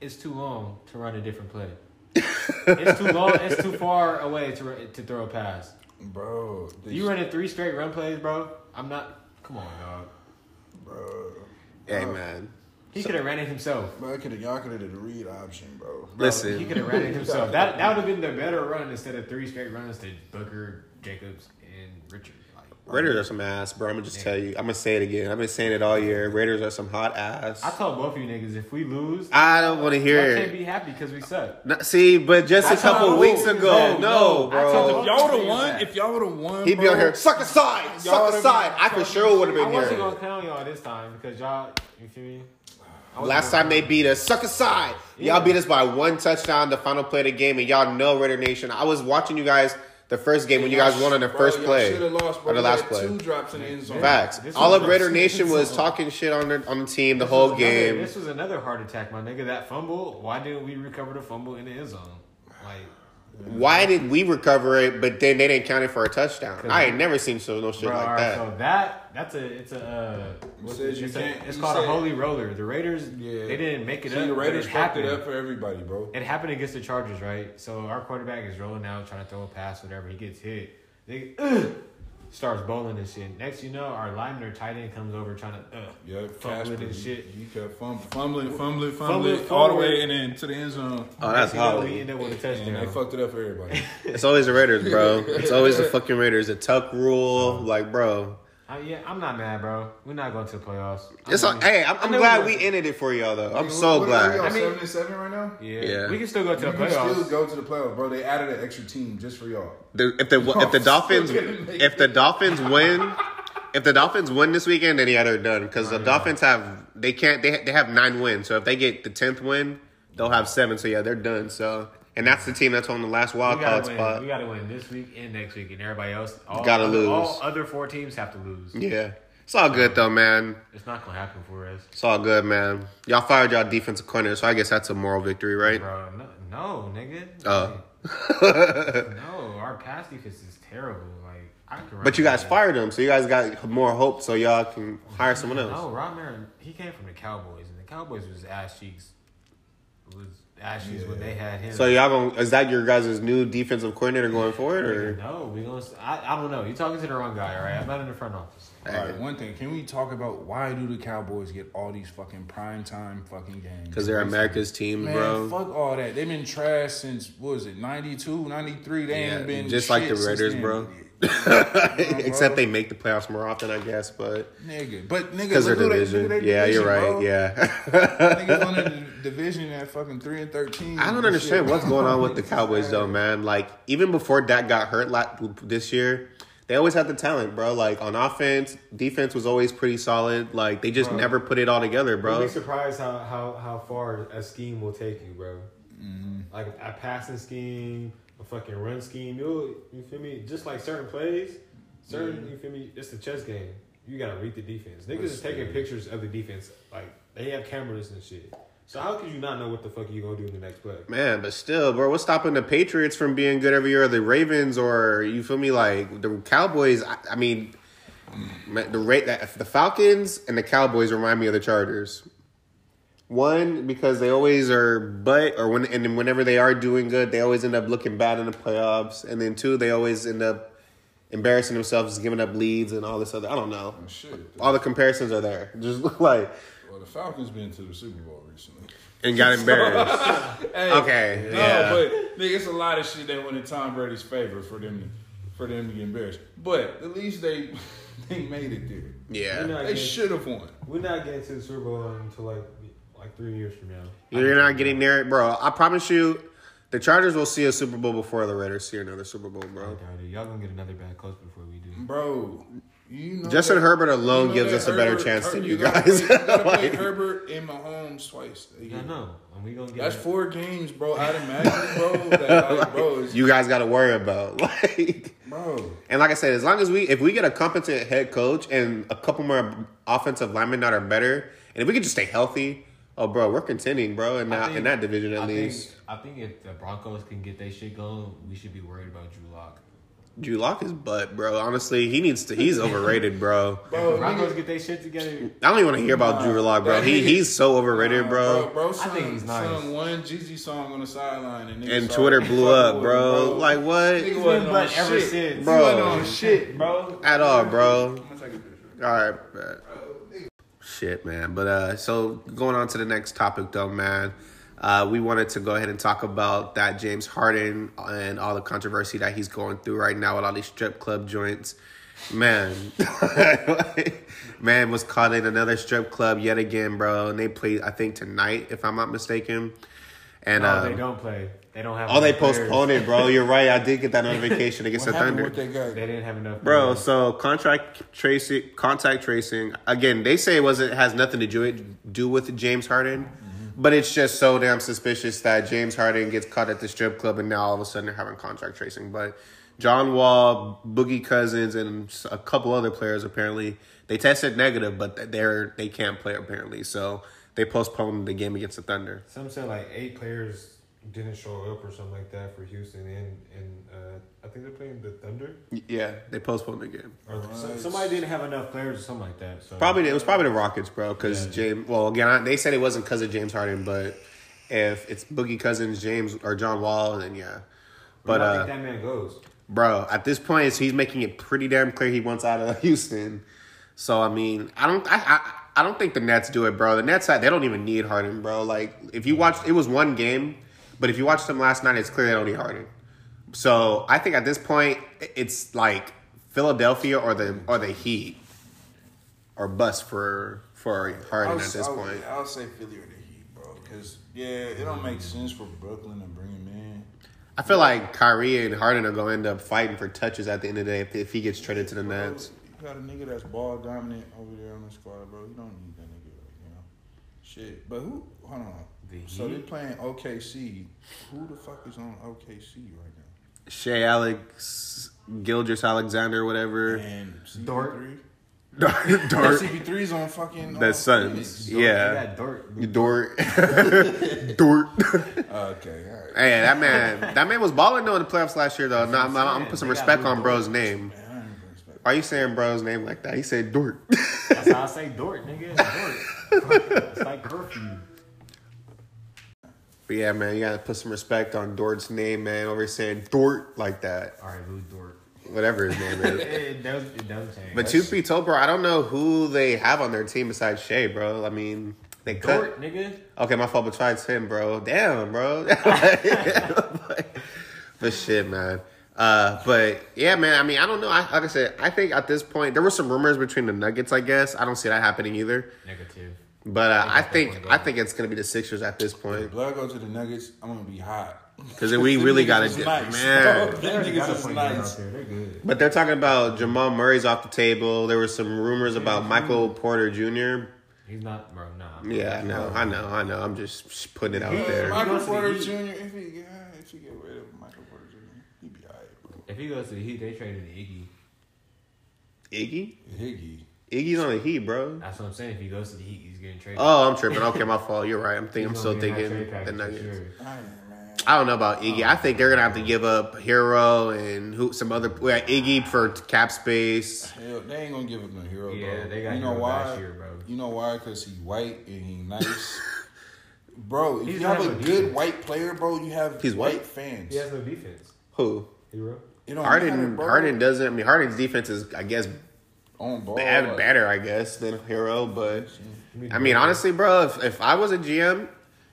is too long to run a different play. it's too long. It's too far away to to throw a pass. bro. You running three straight run plays, bro. I'm not. Come on, dog. bro. Hey, uh, man. He could have ran it himself. Bro, could have y'all could have did the read option, bro. Bro, Listen. he could have ran it himself. That that would have been the better run instead of three straight runs to Booker, Jacobs, and Richard. Like, Raiders are some ass, bro. I'm gonna just tell you. I'm gonna say it again. I've been saying it all year. Raiders are some hot ass. I told both of you niggas if we lose, I don't want to hear. I hear can't be happy because we suck. No, see, but just I a couple told weeks ago, No, no, no. I told bro. If y'all would have won, if y'all would have won, He'd be bro, on here, suck aside, Y'all suck aside. I for sure would have I been wasn't here. gonna clown y'all this time because y'all, you feel me? Last time they beat us, suck aside. Yeah. Y'all beat us by one touchdown, the final play of the game, and y'all know Raider Nation. I was watching you guys the first game when you guys won on the Bro, first play lost, bro. or the last play. Two drops in the end zone. Facts. This All of Raider Nation was talking shit on the on the team the This whole was another- game. This was another heart attack, my nigga. That fumble. Why didn't we recover the fumble in the end zone? Like, Why did we recover it, but then they didn't count it for a touchdown? I ain't never seen so no shit bro, like that. so that that's a it's a uh, what's it? you it's, a, can't- it's you called a said- holy roller. The Raiders, Yeah. they didn't make it See, up. the but Raiders it fucked it happened. up for everybody, bro. It happened against the Chargers, right? So our quarterback is rolling out, trying to throw a pass, whatever. He gets hit. They ugh, starts bowling and shit. Next, you know, our lineman or tight end comes over trying to. Uh, Yeah, Fumbling Casper, and shit. You kept fumbling, fumbling, fumbling, Fumbling fumbling, all the way and then to the end zone. oh, that's next you know, We end up with a touchdown. And they fucked it up for everybody. It's always the Raiders, bro. It's always the fucking Raiders. The tuck rule, like, bro. Yeah, I'm not mad, bro. We're not going to the playoffs. I'm It's all, really- hey, I'm, I I'm glad we- we ended it for y'all though. I'm What- so what are we glad. on, I mean- seven and seven right now. Yeah. Yeah. we can still go to You the playoffs. can still go to the playoffs, bro. They added an extra team just for y'all. The, if the if the Dolphins if the Dolphins win, if the Dolphins win this weekend, then yeah, they're done because the Dolphins have they can't they they have nine wins. So if they get the tenth win, they'll have seven. So yeah, they're done. So and that's the team that's on the last wild card win. spot. We gotta win this week and next week, and everybody else. All, Gotta lose. All other four teams have to lose. Yeah, it's all good though, man. It's not gonna happen for us, It's all good, man. Y'all fired y'all defensive coordinator, so I guess that's a moral victory, right? bro. No, no nigga. Oh. no, our pass defense is terrible. Like I can. But you guys fired him, so you guys got more hope, so y'all can hire someone else. No, Rob Marin, he came from the Cowboys, and the Cowboys was ass cheeks. Was ass cheeks when they had him. So y'all gonna is that your guys' new defensive coordinator going forward, or no, we gonna. I, I don't know. You talking to the wrong guy, all right? I'm not in the front office. All right, one thing. Can we talk about why do the Cowboys get all these fucking prime time fucking games? because they're America's team, Man, bro? fuck all that. They've been trash since what was it, 92, 93. They Yeah, ain't been just like shit the since Raiders, then. bro. Bro. Except they make the playoffs more often, I guess. But Nigga, but nigga, because they're look they- division, look who they yeah, you're right. bro. Yeah, Niggas on the division at fucking three and thirteen. I don't understand shit. what's going on with the Cowboys though, man. Like even before Dak got hurt la- this year, they always had the talent, bro. Like on offense, defense was always pretty solid. Like they just Bro. never put it all together, You'll bro. be surprised how, how, how far a scheme will take you, bro. Mm-hmm. Like a passing scheme, a fucking run scheme. You you feel me? Just like certain plays, certain you feel me? It's the chess game. You gotta read the defense. Niggas is taking pictures of the defense. Like they have cameras and shit. So how could you not know what the fuck you gonna do in the next play? Man, but still, bro, what's stopping the Patriots from being good every year? The Ravens, or you feel me? Like the Cowboys. I, I mean, the rate that the Falcons and the Cowboys remind me of the Chargers. One because they always are, but or when and whenever they are doing good, they always end up looking bad in the playoffs. And then two, they always end up embarrassing themselves, giving up leads and all this other. I don't know. Oh, Shit. All the comparisons are there. Just look like Well, the Falcons been to the Super Bowl recently. and got embarrassed. Hey, Okay, no, yeah. but nigga, it's a lot of shit that went in Tom Brady's favor for them to, for them to get embarrassed. But at least they they made it there. yeah. They should have won. We're not getting to the Super Bowl until like like three years from now. You're not getting there, bro. I promise you, the Chargers will see a Super Bowl before the Raiders see another Super Bowl, bro. doubt. Y'all gonna get another bad coach before we do. Bro, you know Justin that- Herbert alone you know gives us a better Herbert- chance Her- than you gotta guys. Play, you gotta play Like- Herbert and Mahomes twice. a year. I know, and we gonna get. That's four games, bro. Automatically, bro. That, like, bro, you guys got to worry about, like, bro. and like I said, as long as we, if we get a competent head coach and a couple more offensive linemen that are better, and if we can just stay healthy, oh, bro, we're contending, bro, in I that think- in that division at I least. Think, I think if the Broncos can get their shit going, we should be worried about Drew Lock. Drew Lock is butt, bro. Honestly, he needs to. He's overrated, bro. If Bro, the Broncos nigga- get their shit together, I don't even want to hear about Drew Lock, bro. He he's so overrated, Nah, bro. Bro, bro sung, I think he's nice. sung one Jeezy song on the sideline and, And Twitter blew up, with bro. Like what? Nigga He's wasn't on butt ever shit. since. He Bro. wasn't on shit, bro. At all, bro. I'm gonna take a picture. All right, man. Shit, man. But uh, so going on to the next topic, though, man. Uh, we wanted to go ahead and talk about that James Harden and all the controversy that he's going through right now with all these strip club joints. Man, man was caught in another strip club yet again, bro. And they play, I think tonight, if I'm not mistaken. And No, uh, they don't play. They don't have. oh, they players. postponed it, bro. You're right. I did get that notification against What the Thunder. with? They didn't have enough. Bro, players. so contract tracing, contact tracing. Again, they say it wasn't has nothing to do it do with James Harden, mm-hmm. but it's just so damn suspicious that James Harden gets caught at the strip club and now all of a sudden they're having contract tracing. But John Wall, Boogie Cousins, and a couple other players apparently they tested negative, but they're they can't play apparently. So they postponed the game against the Thunder. some said like eight players didn't show up or something like that for Houston, and and uh, I think they're playing the Thunder. Yeah, they postponed the game. Or so- somebody didn't have enough players or something like that. So Probably it was probably the Rockets, bro. Because Yeah. James. Well, again, I, they said it wasn't because of James Harden, but if it's Boogie Cousins, James or John Wall, then yeah. But But I uh, think that man goes. bro, at this point, it's- he's making it pretty damn clear he wants out of Houston. So I mean, I don't, I, I, I don't think the Nets do it, bro. The Nets, they don't even need Harden, bro. Like if you watch, it was one game, but if you watched them last night, it's clear they don't need Harden. So I think at this point, it's like Philadelphia or the or the Heat or bust for for Harden I'll, at this I'll- point. I'll say Philly or the Heat, bro. Because yeah, it don't make sense for Brooklyn to bring him in. I feel like Kyrie and Harden are going to end up fighting for touches at the end of the day if, if he gets traded to the Bro, Nets. You got a nigga that's ball dominant over there on the squad, bro. You don't need that nigga right now. Shit, but who? Hold on. The so they Heat? playing OKC. Who the fuck is on OKC right now? Shai Alex, Gildress Alexander, whatever. And CP3. Dort. Dort. CP3's on fucking. The uh, Suns. Phoenix. Yeah. They Dort. Dort. Dort. Okay, all right. Hey, that man, that man was balling though in the playoffs last year though. No, I'm, I'm gonna put some They respect on bro's Dort. name. Man, I ain't gonna respect. Why you saying bro's name like that? He said Dort. That's how I say Dort, nigga. Dort. it's like curfew. But yeah, man, you gotta put some respect on Dort's name, man. Over here saying Dort like that, All right, who's Dort? whatever his name is. it does. It does change. But truth be told, bro, I don't know who they have on their team besides Shai, bro. I mean, they could. Dort, nigga. Okay, my fault. But besides him, bro. Damn, bro. but shit, man. Uh, but yeah, man. I mean, I don't know. I, like I said, I think at this point there were some rumors between the Nuggets. I guess I don't see that happening either. Negative. But uh, I that's think I think it's gonna be the Sixers at this point. If point Blood go to the Nuggets, I'm gonna be hot. because we really gotta is nice, man. They Them already got niggas a is point guard nice. out there. They're good. But they're talking about Jamal Murray's off the table. There were some rumors about Michael Porter Jr. He's not, bro. Nah. Yeah, I know, I know, I know. I'm just putting it out He- there. Michael goes Porter Jr. If he yeah, if he get rid of Michael Porter Jr., he be alright, bro. If he goes to the Heat, they traded Iggy. Iggy, Higgy. Iggy's on the Heat, bro. That's what I'm saying. If he goes to the Heat, he's getting traded. Oh, I'm tripping. Okay, my fault. You're right. I'm thinking. I'm still gonna be in that thinking the Nuggets. sure. I ain't, man. I don't know about Iggy. I think they're gonna have to give up Herro and who some other well, Iggy for cap space. Hell, they ain't gonna give up no Herro, Yeah, bro. they got you know Herro why? last year, bro. You know why? Because he white and he nice. bro, if He's you have a no good defense. white player, bro, you have He's white white? fans. He has no defense. Who? Herro. It don't matter, Harden. Harden doesn't. I mean, Harden's defense is, I guess, on ball. bad, like- better, I guess, than Herro. But I mean, honestly, bro, if, if I was a GM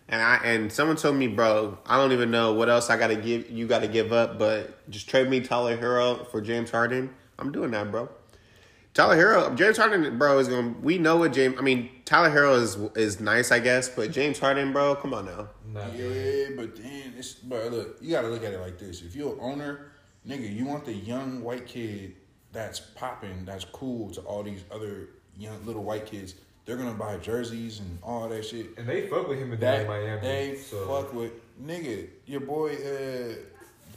and I and someone told me, bro, I don't even know what else I gotta give you gotta give up, but just trade me Tyler Herro for James Harden, I'm doing that, bro. Tyler Herro, James Harden, bro, is gonna. We know what James. I mean, Tyler Herro is is nice, I guess, but James Harden, bro, come on now. Not good. Yeah, but then it's but look, you gotta look at it like this. If you're an owner, nigga, you want the young white kid that's popping, that's cool to all these other young little white kids. They're gonna buy jerseys and all that shit. And they fuck with him in that That Miami. they so fuck with nigga. Your boy uh,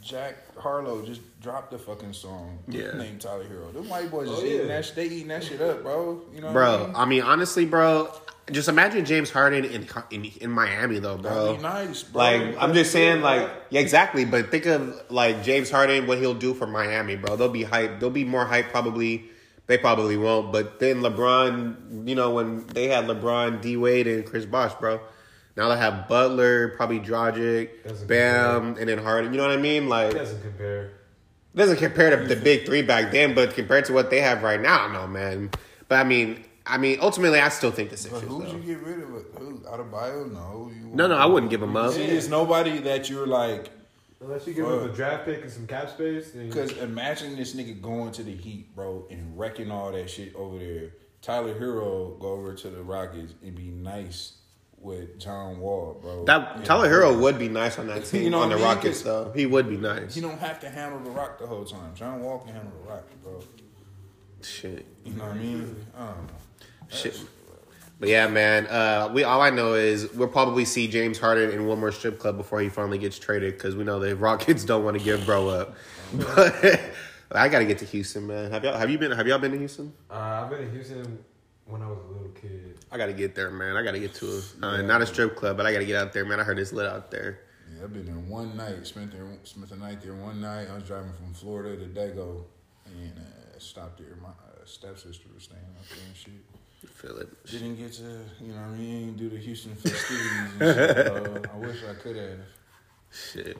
Jack Harlow just dropped the fucking song. Yeah. named Tyler Herro. Them white boys Oh, just eating that. They eating that shit up, bro. You know, what I Bro, mean? I mean, honestly, bro, just imagine James Harden in in, in Miami, though, That'd bro. be nice, bro. Like I'm just saying, like yeah, exactly. But think of like James Harden, what he'll do for Miami, bro. They'll be hype. They'll be more hype. Probably they probably won't. But then LeBron, you know, when they had LeBron, D Wade, and Chris Bosh, bro. Now they have Butler, probably Dragic, Bam, and then Harden. You know what I mean? Like it doesn't compare. doesn't compare to the big three back then, but compared to what they have right now, no man. But I mean, I mean, ultimately, I still think the But who'd though. you get rid of? Who out of bio? No, you No, no, I wouldn't give him up. See, it's nobody that you're like. Unless you give Fuck. him a draft pick and some cap space, then Because imagine this nigga going to the Heat, bro, and wrecking all that shit over there. Tyler Herro go over to the Rockets and be nice with John Wall, bro. That Yeah. Tyler Herro would be nice on that team You know on the mean? Rockets though. He would be nice. He don't have to handle the rock the whole time. John Wall can handle the rock, bro. Shit. You know what I mean? I don't know. Shit. But yeah, man. Uh, we all I know is we'll probably see James Harden in one more strip club before he finally gets traded because we know the Rockets don't want to give bro up. But I got to get to Houston, man. Have y'all have you been have y'all been to Houston? uh, I've been in Houston when I was a little kid. I got to get there, man. I got to get to a uh, not a strip club, but I got to get out there, man. I heard it's lit out there. Yeah, I've been there one night. Spent there, spent the night there one night. I was driving from Florida to Dago, and uh, stopped there. My uh, stepsister was staying out there and shit. Feel it. Didn't get to, you know what I mean, do the Houston festivities and shit. bro. I wish I could have. Shit.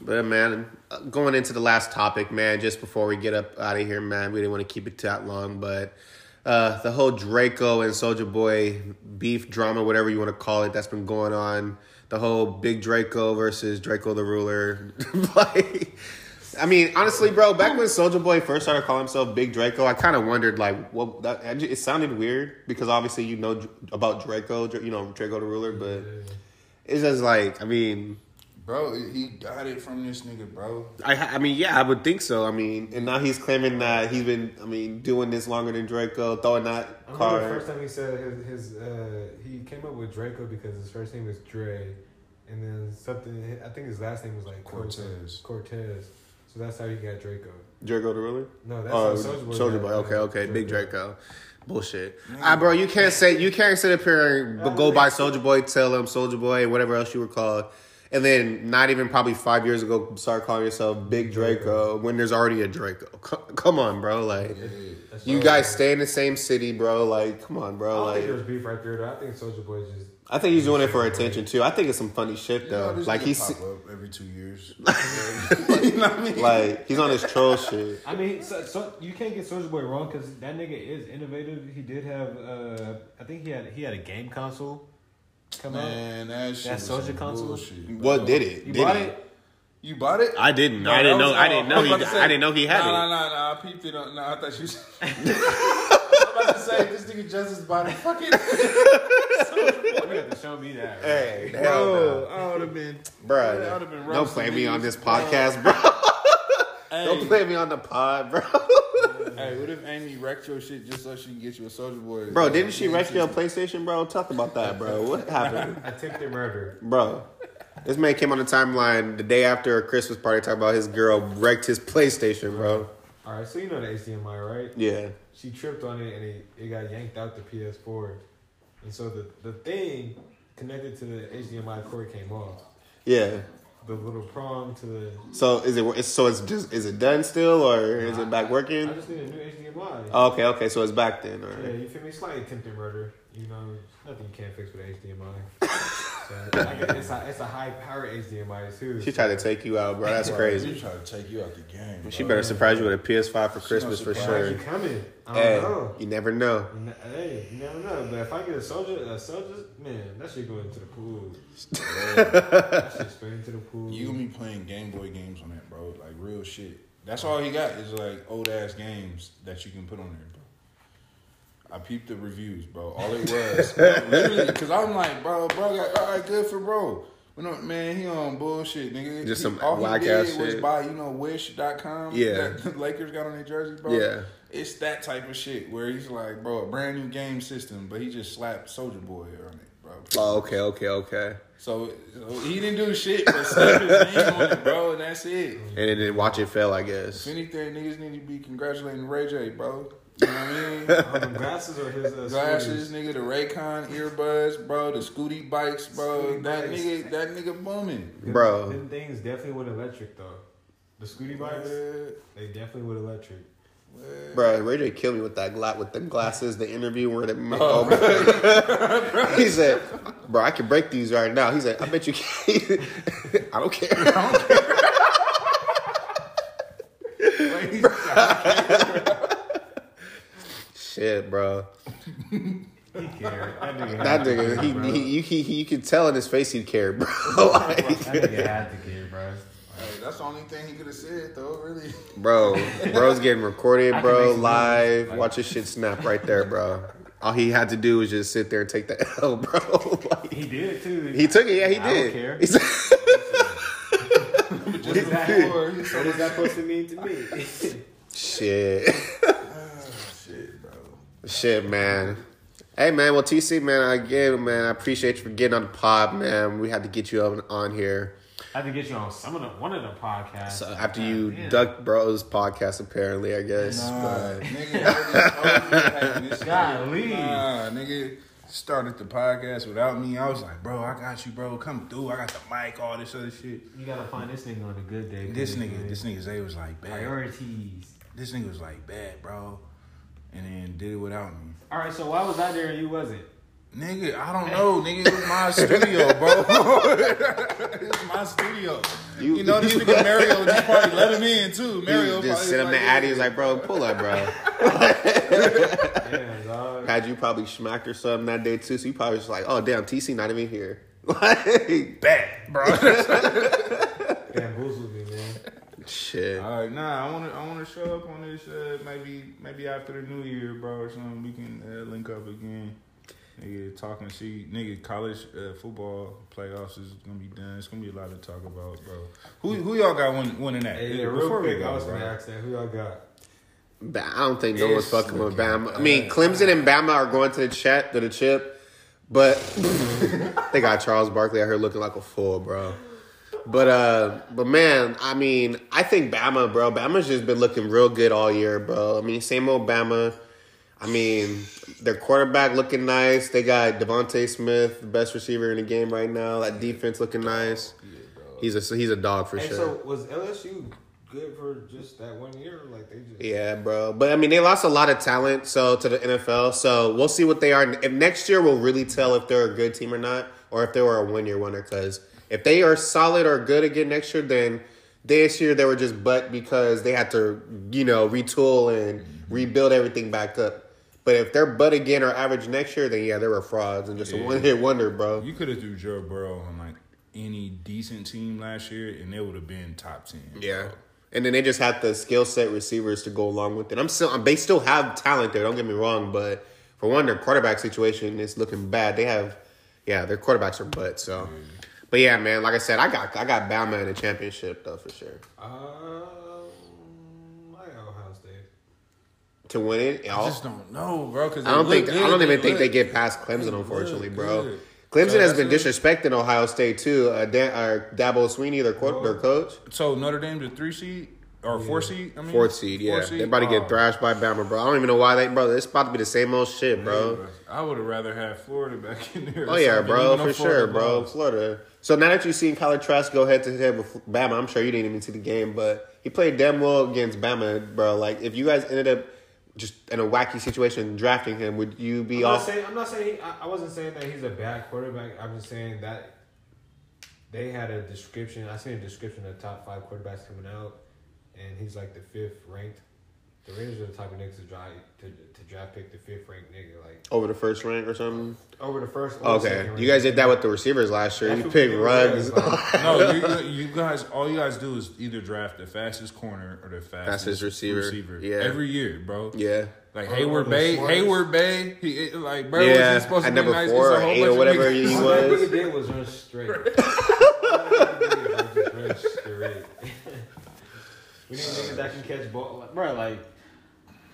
But man, uh, going into the last topic, man, just before we get up out of here, man, we didn't want to keep it that long, but uh, the whole Draco and Soulja Boy beef drama, whatever you want to call it, that's been going on. The whole Big Draco versus Drakeo the Ruler. like, I mean, honestly, bro, back when Soulja Boy first started calling himself Big Draco, I kind of wondered, like, what that it sounded weird because obviously you know about Draco, you know Drakeo the Ruler, but it's just like, I mean. Bro, he got it from this nigga, bro. I, I mean, yeah, I would think so. I mean, and now he's claiming that he's been, I mean, doing this longer than Draco, throwing that I remember the first time he said his, his uh, he came up with Draco because his first name was Dre, and then something. I think his last name was like Cortez. Cortez. So that's how you got Draco. Drakeo the ruler. No, that's how Soulja Boy. Soldier got, Boy. uh, Okay, okay, Big Draco. Bullshit. Ah, bro, you can't say you can't sit up here and Yeah, go I by Soulja Boy, tell him Soulja Boy, whatever else you were called, and then not even probably five years ago start calling yourself Big Draco when there's already a Draco. C- come on, bro. Like That's you all- guys stay in the same city, bro. Like, come on, I bro. don't Like. think there's beef right there. Though. I think Soulja Boy just. I think he's doing it for attention too. I think it's some funny shit You know, though. this like he's pop up every two years. you know what I mean? like he's on his troll shit. I mean, so, so you can't get Soulja Boy wrong because that nigga is innovative. He did have, uh, I think he had he had a game console come out. Man, that shit That was Soldier console? bullshit. What did it? You did bought he? it? You bought it? I didn't. No, I didn't know. was- I didn't know I he. about say- I didn't know he had nah, it. Nah, nah, nah. I peeped it. On, nah, I thought you. Was, I'm about to say this nigga Justice bought it. Fucking. You have to show me that. Hey, hell Bro, no. I would have been. bro. I would've been Don't roasting play me on this podcast, bro. Hey, Don't play me on the pod, bro. hey, what if Amy wrecked your shit just so she can get you a Soulja Boy? Bro, didn't she Yeah, wreck your PlayStation, bro? Talk about that, bro. What happened, Attempted murder. bro? This man came on the timeline the day after a Christmas party talking about his girl wrecked his PlayStation, bro. All right, so you know the HDMI, right? Yeah. She tripped on it and it, it got yanked out the PS4, and so the the thing connected to the HDMI cord came off. Yeah. The little prong to the. So is it? it's- So it's just is it done still or is it back working? I just need a new HDMI. Oh, okay, okay. So it's back then. All Yeah, you feel me? Slightly attempted murder. You know, nothing you can't fix with HDMI. So, I guess it's a, it's a high power HDMI too. She tried to take you out, bro. That's crazy. She tried to take you out the game. She better surprise you with a PS5 for She Christmas for sure. you coming? I don't Hey, know. you never know. You Hey, you never know. But if I get a soldier, a soldier, man, that shit go into the pool. that shit straight into the pool. You gonna be playing Game Boy games on that, bro. Like real shit. That's all he got is like old ass games that you can put on there, bro. I peeped the reviews, bro. All it was, literally, because I'm like, bro, bro, got, all right, good for bro. But no, man, he on bullshit, nigga. Just He- some all he did was shit. buy, you know, Wish.com. Yeah. that the Lakers got on their jersey, bro. Yeah. It's that type of shit where he's like, bro, a brand new game system, but he just slapped Soulja Boy on it, bro. Oh, okay, okay, okay. So, so he didn't do shit but slap his name on it, bro, and that's it. And then watch it fail, I guess. If anything, niggas need to be congratulating Ray J, bro. You know what I mean? on them glasses or his uh, Glasses, sweaters? nigga, the Raycon earbuds, bro, the Scooty bikes, bro. Scooty that bikes. nigga, that nigga booming. Bro. them things definitely went electric though. The Scooty bikes, they definitely went electric. Bro, Ray J killed me with that gla- with the glasses, the interview where the oh, he said, "Bro, I can break these right now." He said, "I bet you can." I don't care. Shit, bro. He cared. That nigga, That had to nigga, care, he, bro. he, you, he, he, you could tell in his face he cared, bro. that nigga had to care, bro. Hey, that's the only thing he could have said, though. Really. Bro, bro's getting recorded, bro, live. like- Watch his shit snap right there, bro. All he had to do was just sit there and take the L, bro. Like, He did too. he took it, yeah, he I did. don't care. He said- What is that, Before, he said, what is that supposed to mean to me? shit. "Ah, shit, bro. Shit, man. Hey, man. Well, TC, man, again, man, I appreciate you for getting on the pod, man. We had to get you on, on here. I had to get you on some of the one of the podcasts. So after you Damn. ducked Bro's podcast, apparently, I guess. Nah, But nigga, already told me, hey, this Golly. Nah, nigga started the podcast without me. I was like, bro, I got you, bro. Come through. I got the mic, all this other shit. You gotta find this nigga on a good day. This nigga, man. this nigga Zay was like, bad. priorities. This nigga was like, bad, bro. And then did it without me. All right, so why was I there and you wasn't? Nigga, I don't know. Nigga, it was my studio, bro. it was my studio. You- You, know, this you- nigga Mario just probably let him in, too. Mario you just probably sent him was the like, addy. He was like, bro, pull up, bro. Damn, dog. Had you probably schmacked or something that day, too. So you probably just like, oh, damn, TC not even here. Like, bad, bro. Bamboozled me, man. shit. All right, nah, I want to I want to show up on this uh, maybe maybe after the new year, bro, or something. We can uh, link up again. Nigga, talk and see. Nigga, college uh, football playoffs is gonna be done. It's gonna be a lot to talk about, bro. Who who y'all got win, winning that? Hey, yeah, Before real we quick, go, I was gonna ask that. Who y'all got? I don't think no one's fucking with Bama. I mean. Clemson and Bama are going to the chat to the chip, but they got Charles Barkley out here looking like a fool, bro. But uh, but man, I mean, I think Bama, bro. Bama's just been looking real good all year, bro. I mean, same old Bama. I mean, their quarterback looking nice. They got DeVonta Smith, the best receiver in the game right now. That defense looking nice. He's a he's a dog for Hey, sure. so was LSU good for just that one year? Like they just Yeah, bro. But I mean, they lost a lot of talent so to the NFL. So we'll see what they are. If next year, we'll really tell if they're a good team or not, or if they were a one year winner. Because if they are solid or good again next year, then this year they were just butt because they had to, you know, retool and mm-hmm. rebuild everything back up. But if they're butt again or average next year, then yeah, they were frauds and just a one hit wonder, bro. You could have threw Joe Burrow on like any decent team last year, and they would have been top ten. Yeah. And then they just had the skill set receivers to go along with it. I'm still, um, they still have talent there. Don't get me wrong, but for one, their quarterback situation is looking bad. They have, yeah, their quarterbacks are butt. So, but yeah, man, like I said, I got, I got Bama in the championship though for sure Um, I got Ohio State. to win it. I I'll- just don't know, bro. Because I don't think, I don't even think they get past Clemson, unfortunately, bro. Clemson has been disrespecting Ohio State too. Uh, Dan, uh, Dabo Swinney, their, co- their coach, So Notre Dame's a three seed or four seed? I mean, fourth seed. Yeah, Fourth they're about to Oh. get thrashed by Bama, bro. I don't even know why they, bro. It's about to be the same old shit, bro. I would have rather had Florida back in there. Oh yeah, bro, for Florida sure, bro. lost. Florida. So now that you've seen Kyler Trask go head to head with Bama, I'm sure you didn't even see the game, but he played damn well against Bama, bro. Like if you guys ended up just in a wacky situation drafting him, would you be I'm not off? saying I'm not saying he, I, I wasn't saying that he's a bad quarterback. I'm just saying that they had a description. I seen a description of top five quarterbacks coming out, and he's like the fifth ranked. The Raiders are the type of niggas to drive to, to draft pick the fifth ranked nigga like Over the first rank or something. over the first. or Okay, second you guys did that with the receivers last year. That's You what picked we did, Ruggs. like- No, you, you guys, all you guys do is either draft the fastest corner or the fastest, Fastest receiver. Yeah. every year, bro. yeah, Like Or- Hayward or Bay, smartest. Heyward-Bey, he it- like bro, Yeah, was supposed to be number nice. four a or whole eight or bunch of whatever he was. that nigga did was run straight. we need niggas that can catch ball, like, bro. Like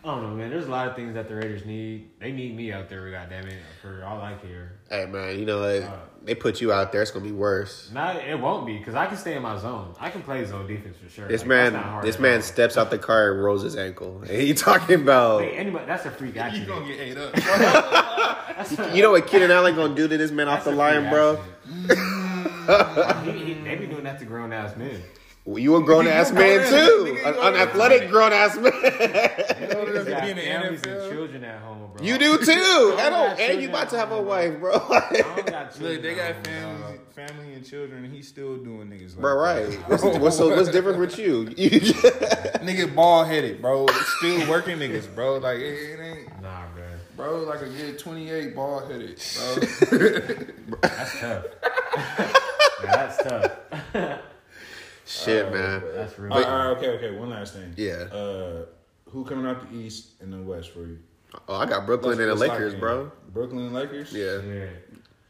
I don't know, man. There's a lot of things that the Raiders need. They need me out there, goddamn it, for all I care. Hey man, you know like, Uh, they put you out there. It's gonna be worse. Not it won't be because I can stay in my zone. I can play zone defense for sure. This Like, man, that's not hard this man all. steps out the car and rolls his ankle. And you talking about? Wait, anybody? That's a freak You accident. gonna get ate up? You know what Keenan Allen gonna do to this man off the line, bro? accident. he, he, they be doing that to grown ass men. Well, You a grown ass man grown too, ass- nigga, an you grown unathletic grown ass man. Niggas be got families and children at home, bro. You do too. I I don't, and you about to have a home, wife, bro. I don't got children Look, they got home, family, family and children, and he's still doing niggas like bro, right? that. What's, what's, so, what's different with you? You Nigga bald headed, bro. Still working niggas, bro. Like it, it ain't, Nah, bro. bro. Like a good twenty eight bald headed, bro. That's tough. that's tough. Shit, Oh, man. That's real. All right, all right, okay, okay. One last thing. Yeah. Uh, who coming out the East and the West for you? Oh, I got Brooklyn and the Let's- let's Lakers, lock bro. Brooklyn and Lakers. Yeah. Yeah.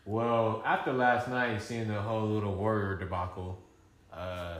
Well, after last night, seeing the whole little Warrior debacle, uh,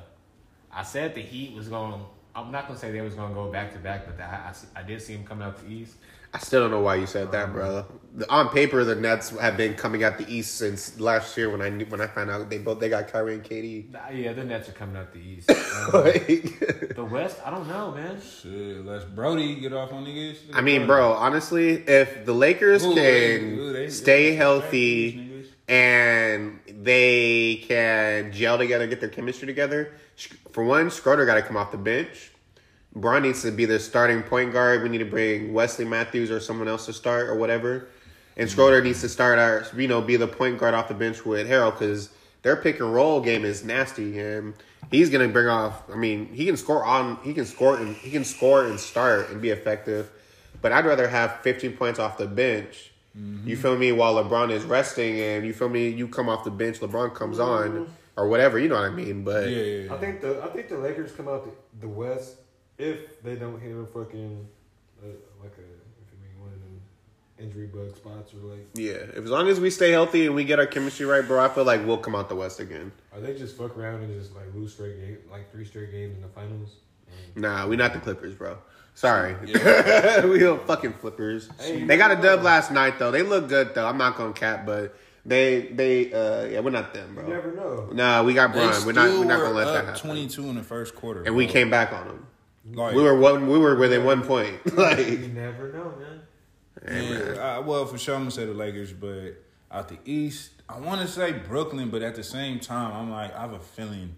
I said the Heat was going. to I'm not gonna say they was gonna go back to back, but I, I, I did see them coming out the East. I still don't know why you said that, bro. On paper, the Nets have been coming out the East since last year when I knew, when I found out they both they got Kyrie and KD. Nah, Yeah, the Nets are coming out the East. Um, Like, the West, I don't know, man. Shit, let's Brody get off on niggas. I mean, bro, honestly, if the Lakers Ooh, can ooh, they- stay they- healthy these and they can gel together, get their chemistry together, for one, Schroeder got to come off the bench. Braun needs to be the starting point guard. We need to bring Wesley Matthews or someone else to start or whatever. And mm-hmm. Schroeder needs to start our, you know, be the point guard off the bench with Harrell because their pick and roll game is nasty, and he's gonna bring off. I mean, he can score on, he can score and he can score and start and be effective. But I'd rather have 15 points off the bench. Mm-hmm. You feel me? While LeBron is resting, and you feel me? You come off the bench, LeBron comes on mm-hmm. or whatever. You know what I mean? But Yeah, yeah, yeah. I think the I think the Lakers come out the, the West if they don't hit a fucking uh, like a if you mean one of them injury bug spots or like Yeah, if, as long as we stay healthy and we get our chemistry right, bro, I feel like we'll come out the West again. are they just fuck around and just like lose straight game like three straight games in the finals? And Nah, we not the Clippers, bro. Sorry, Yeah. we don't fucking flippers. Hey, they got a dub know. last night though. They look good though. I'm not gonna cap, but they they uh yeah, we're not them, you bro. never know. Nah, we got They Brian. We're not we're not gonna let that up happen. Twenty-two in the first quarter, And we bro. came back on them. Like, We were one. We were within one point. like You never know, man. Hey. Yeah, uh, I, well, for sure I'm gonna say the Lakers, but out the East, I want to say Brooklyn, but at the same time, I'm like, I have a feeling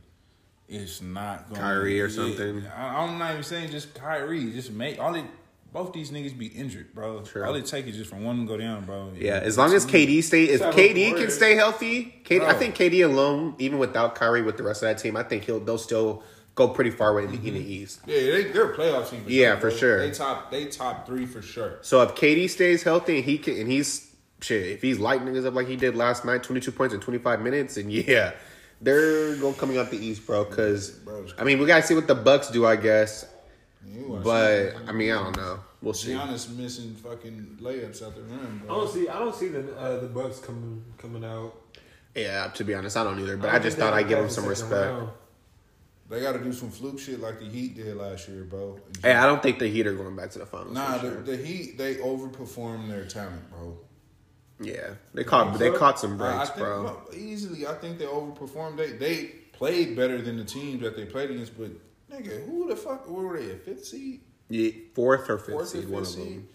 it's not going Kyrie or something. I, I'm not even saying just Kyrie, just make all it. Both these niggas be injured, bro. True. All it take is just for one to go down, bro. yeah, as long as KD stay, if KD can stay healthy, KD, I think KD alone, even without Kyrie, with the rest of that team, I think he'll they'll still go pretty far in the, in the East. Yeah, they, they're a playoff team. For Yeah, sure, for bro. sure. They top, they top three for sure. So if KD stays healthy and he can, and he's shit, if he's lighting niggas up like he did last night, twenty two points in twenty five minutes, and yeah, they're going to coming out the East, bro. Because Bro, I mean, we gotta see what the Bucks do, I guess. But I mean, I don't know. We'll see. Giannis missing fucking layups out the rim, I don't see I don't see the uh, the Bucks coming coming out. Yeah, to be honest, I don't either. But I, don't just thought I'd give them some respect. round. They got to do some fluke shit like the Heat did last year, bro. Hey, I don't think the Heat are going back to the finals. Nah, the, sure. the Heat they overperformed their talent, bro. yeah, they caught they so? caught some breaks, think, bro. easily, I think they overperformed. They they played better than the teams that they played against. But nigga, who the fuck where were they? A fifth seed, Yeah, fourth or fifth fourth or seed, fifth one of them.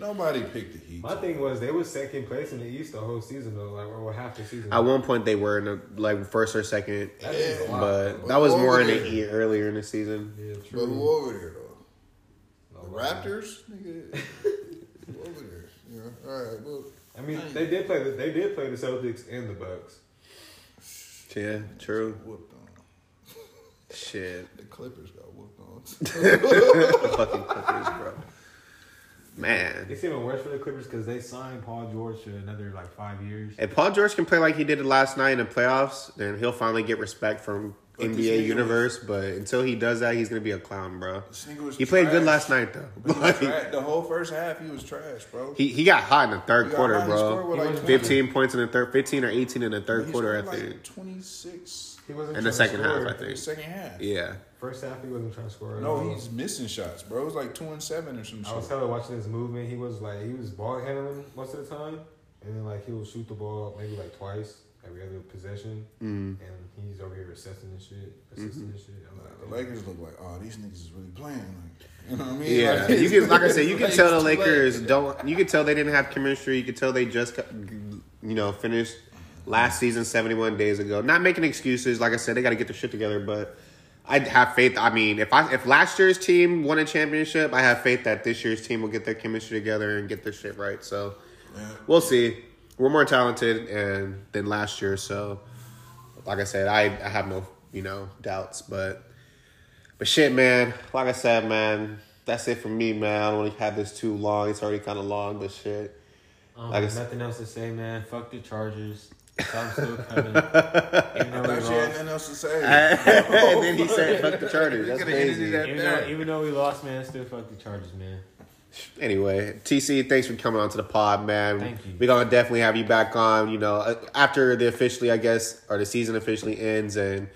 Nobody picked the Heat. My thing was they were second place in the East the whole season though, like or half the season. At one point, they were in the like first or second, That is a lot. but But that was more over in the there? year earlier in the season. yeah, true. But who over there though? The wow. Raptors, nigga. who over there? Yeah. All right. Well, I mean, they did play the they did play the Celtics and the Bucks. Yeah, true. whooped on. Shit, The Clippers got whooped on. the fucking Clippers, bro. Man, It's even worse for the Clippers because they signed Paul George to another like five years. if Paul George can play like he did last night in the playoffs, then he'll finally get respect from But NBA nigga universe. But until he does that, he's gonna be a clown, bro. This was He played good last night though. Like, the whole first half, he was trash, bro. he he got hot in the third He quarter, hot, he scored bro. with, like, 20. Fifteen points in the third, fifteen or eighteen in the third He quarter, I think. Like Twenty six He wasn't In the trying to second half. I think. second half. Yeah. First half, he wasn't trying to score. At No, all. he's missing shots, bro. It was like two and seven or some shit. I was shit. hella watching his movement. He was like he was ball handling most of the time, and then like he will shoot the ball maybe like twice every other possession, Mm. and he's over here assessing and shit, assisting and shit. I'm like, The. Lakers look like, oh, these niggas is really playing. Like, you know what I mean? Yeah, Like, you can like I said, you can tell the it's too. Lakers don't. You can tell they didn't have chemistry. You can tell they just, you know, finished last season seventy one days ago. Not making excuses. Like I said, they got to get their shit together. But I have faith. I mean, if I if last year's team won a championship, I have faith that this year's team will get their chemistry together and get their shit right. So Yeah. we'll see. We're more talented and than last year, so like I said, I, I have no you know doubts. But but shit, man. Like I said, man, that's it for me, man. I don't want to have this too long. It's already kind of long, but shit. Um, Like I said- nothing else to say, man. Fuck the Chargers. So I'm still coming. Even though I we thought you had lost, nothing else to say. and then he said, "Fuck the Chargers." That's Could've ended crazy. it at even that. though, even though we lost, man, still fuck the Chargers, man. Anyway, TC, thanks for coming onto the pod, man. Thank you. We're gonna definitely have you back on. You know, uh, after the officially, I guess, or the season officially ends, and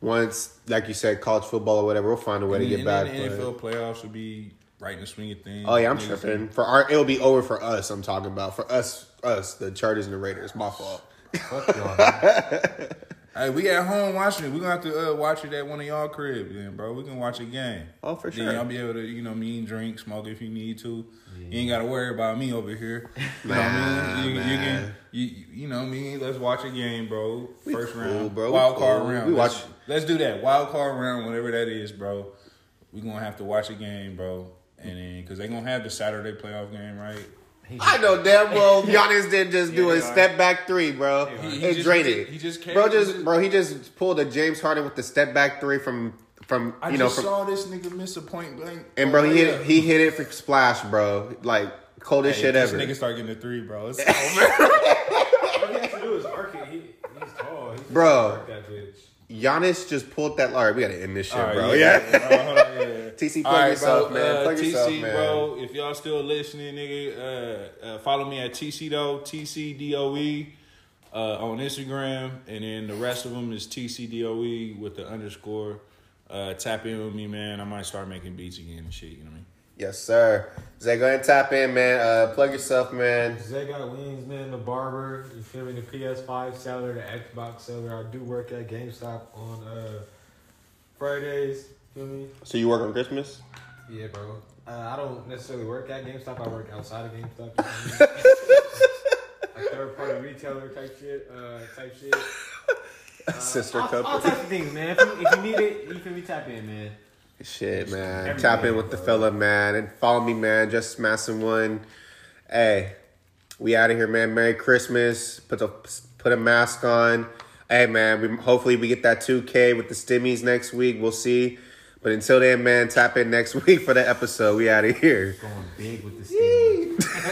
once, like you said, college football or whatever, we'll find a way to And get then back. The but- NFL playoffs will be right in the swing of things. Oh yeah, I'm Niggas- tripping. For our, it'll be over for us. I'm talking about for us, us, the Chargers and the Raiders. My fault. Fuck y'all. Hey, we at home watching it. We gonna have to uh, watch it at one of y'all crib, then, bro. We can watch a game. Oh, for Then sure. y'all be able to, you know, mean drink, smoke if you need to. You ain't gotta worry about me over here. You know what I mean? You, you can, you, you know me. Let's watch a game, bro. We First cool, round, bro. We Wild card cool. round. We let's, watch- Let's do that. Wild card round, whatever that is, bro. We gonna have to watch a game, bro. And then, cause they gonna have the Saturday playoff game, right? I know damn well Giannis didn't just do Yeah, a they step back three, bro. He- he and just- drained it. he just bro, just bro, he just pulled a James Harden with the step back three from from I you know just from saw this nigga miss a point blank. and bro, oh, he Oh, hit he hit it for splash, bro. Like coldest Hey, shit ever. this ever. nigga start getting a three, bro. It's All he has to do is arc it. He, he's tall. He's Bro. Arc that bitch. Giannis just pulled that. All right, we gotta end this shit, right, bro. yeah, Yeah. yeah, bro, hold on, yeah. TC, plug right, yourself, bro, man. uh, Plug TC, yourself, man. bro. If y'all still listening, nigga, uh, uh, follow me at TC though, TCDOE uh, on Instagram, and then the rest of them is TCDOE with the underscore. Uh, tap in with me, man. I might start making beats again and shit. You know what I mean? Yes, sir. Zay, go ahead and tap in, man. Uh, plug yourself, man. Zay got wings, man. The barber. You feel me? The PS5 seller, the Xbox seller. I do work at GameStop on uh, Fridays. Feel me? So you work on Christmas? Yeah, bro. Uh, I don't necessarily work at GameStop. I work outside of GameStop. You feel me? like third party retailer type shit. Uh, type shit. Uh, Sister all, all types of things, man. If you, if you need it, you can be tap in, man. Shit, man. Every Tap day, in with the fella, man. And follow me, man. Just smashing one. Hey, we out of here, man. Merry Christmas. Put the put a mask on. Hey, man. We, hopefully we get that 2K with the stimmies next week. We'll see. But until then, man, tap in next week for the episode. We out of here. Going big with this thing.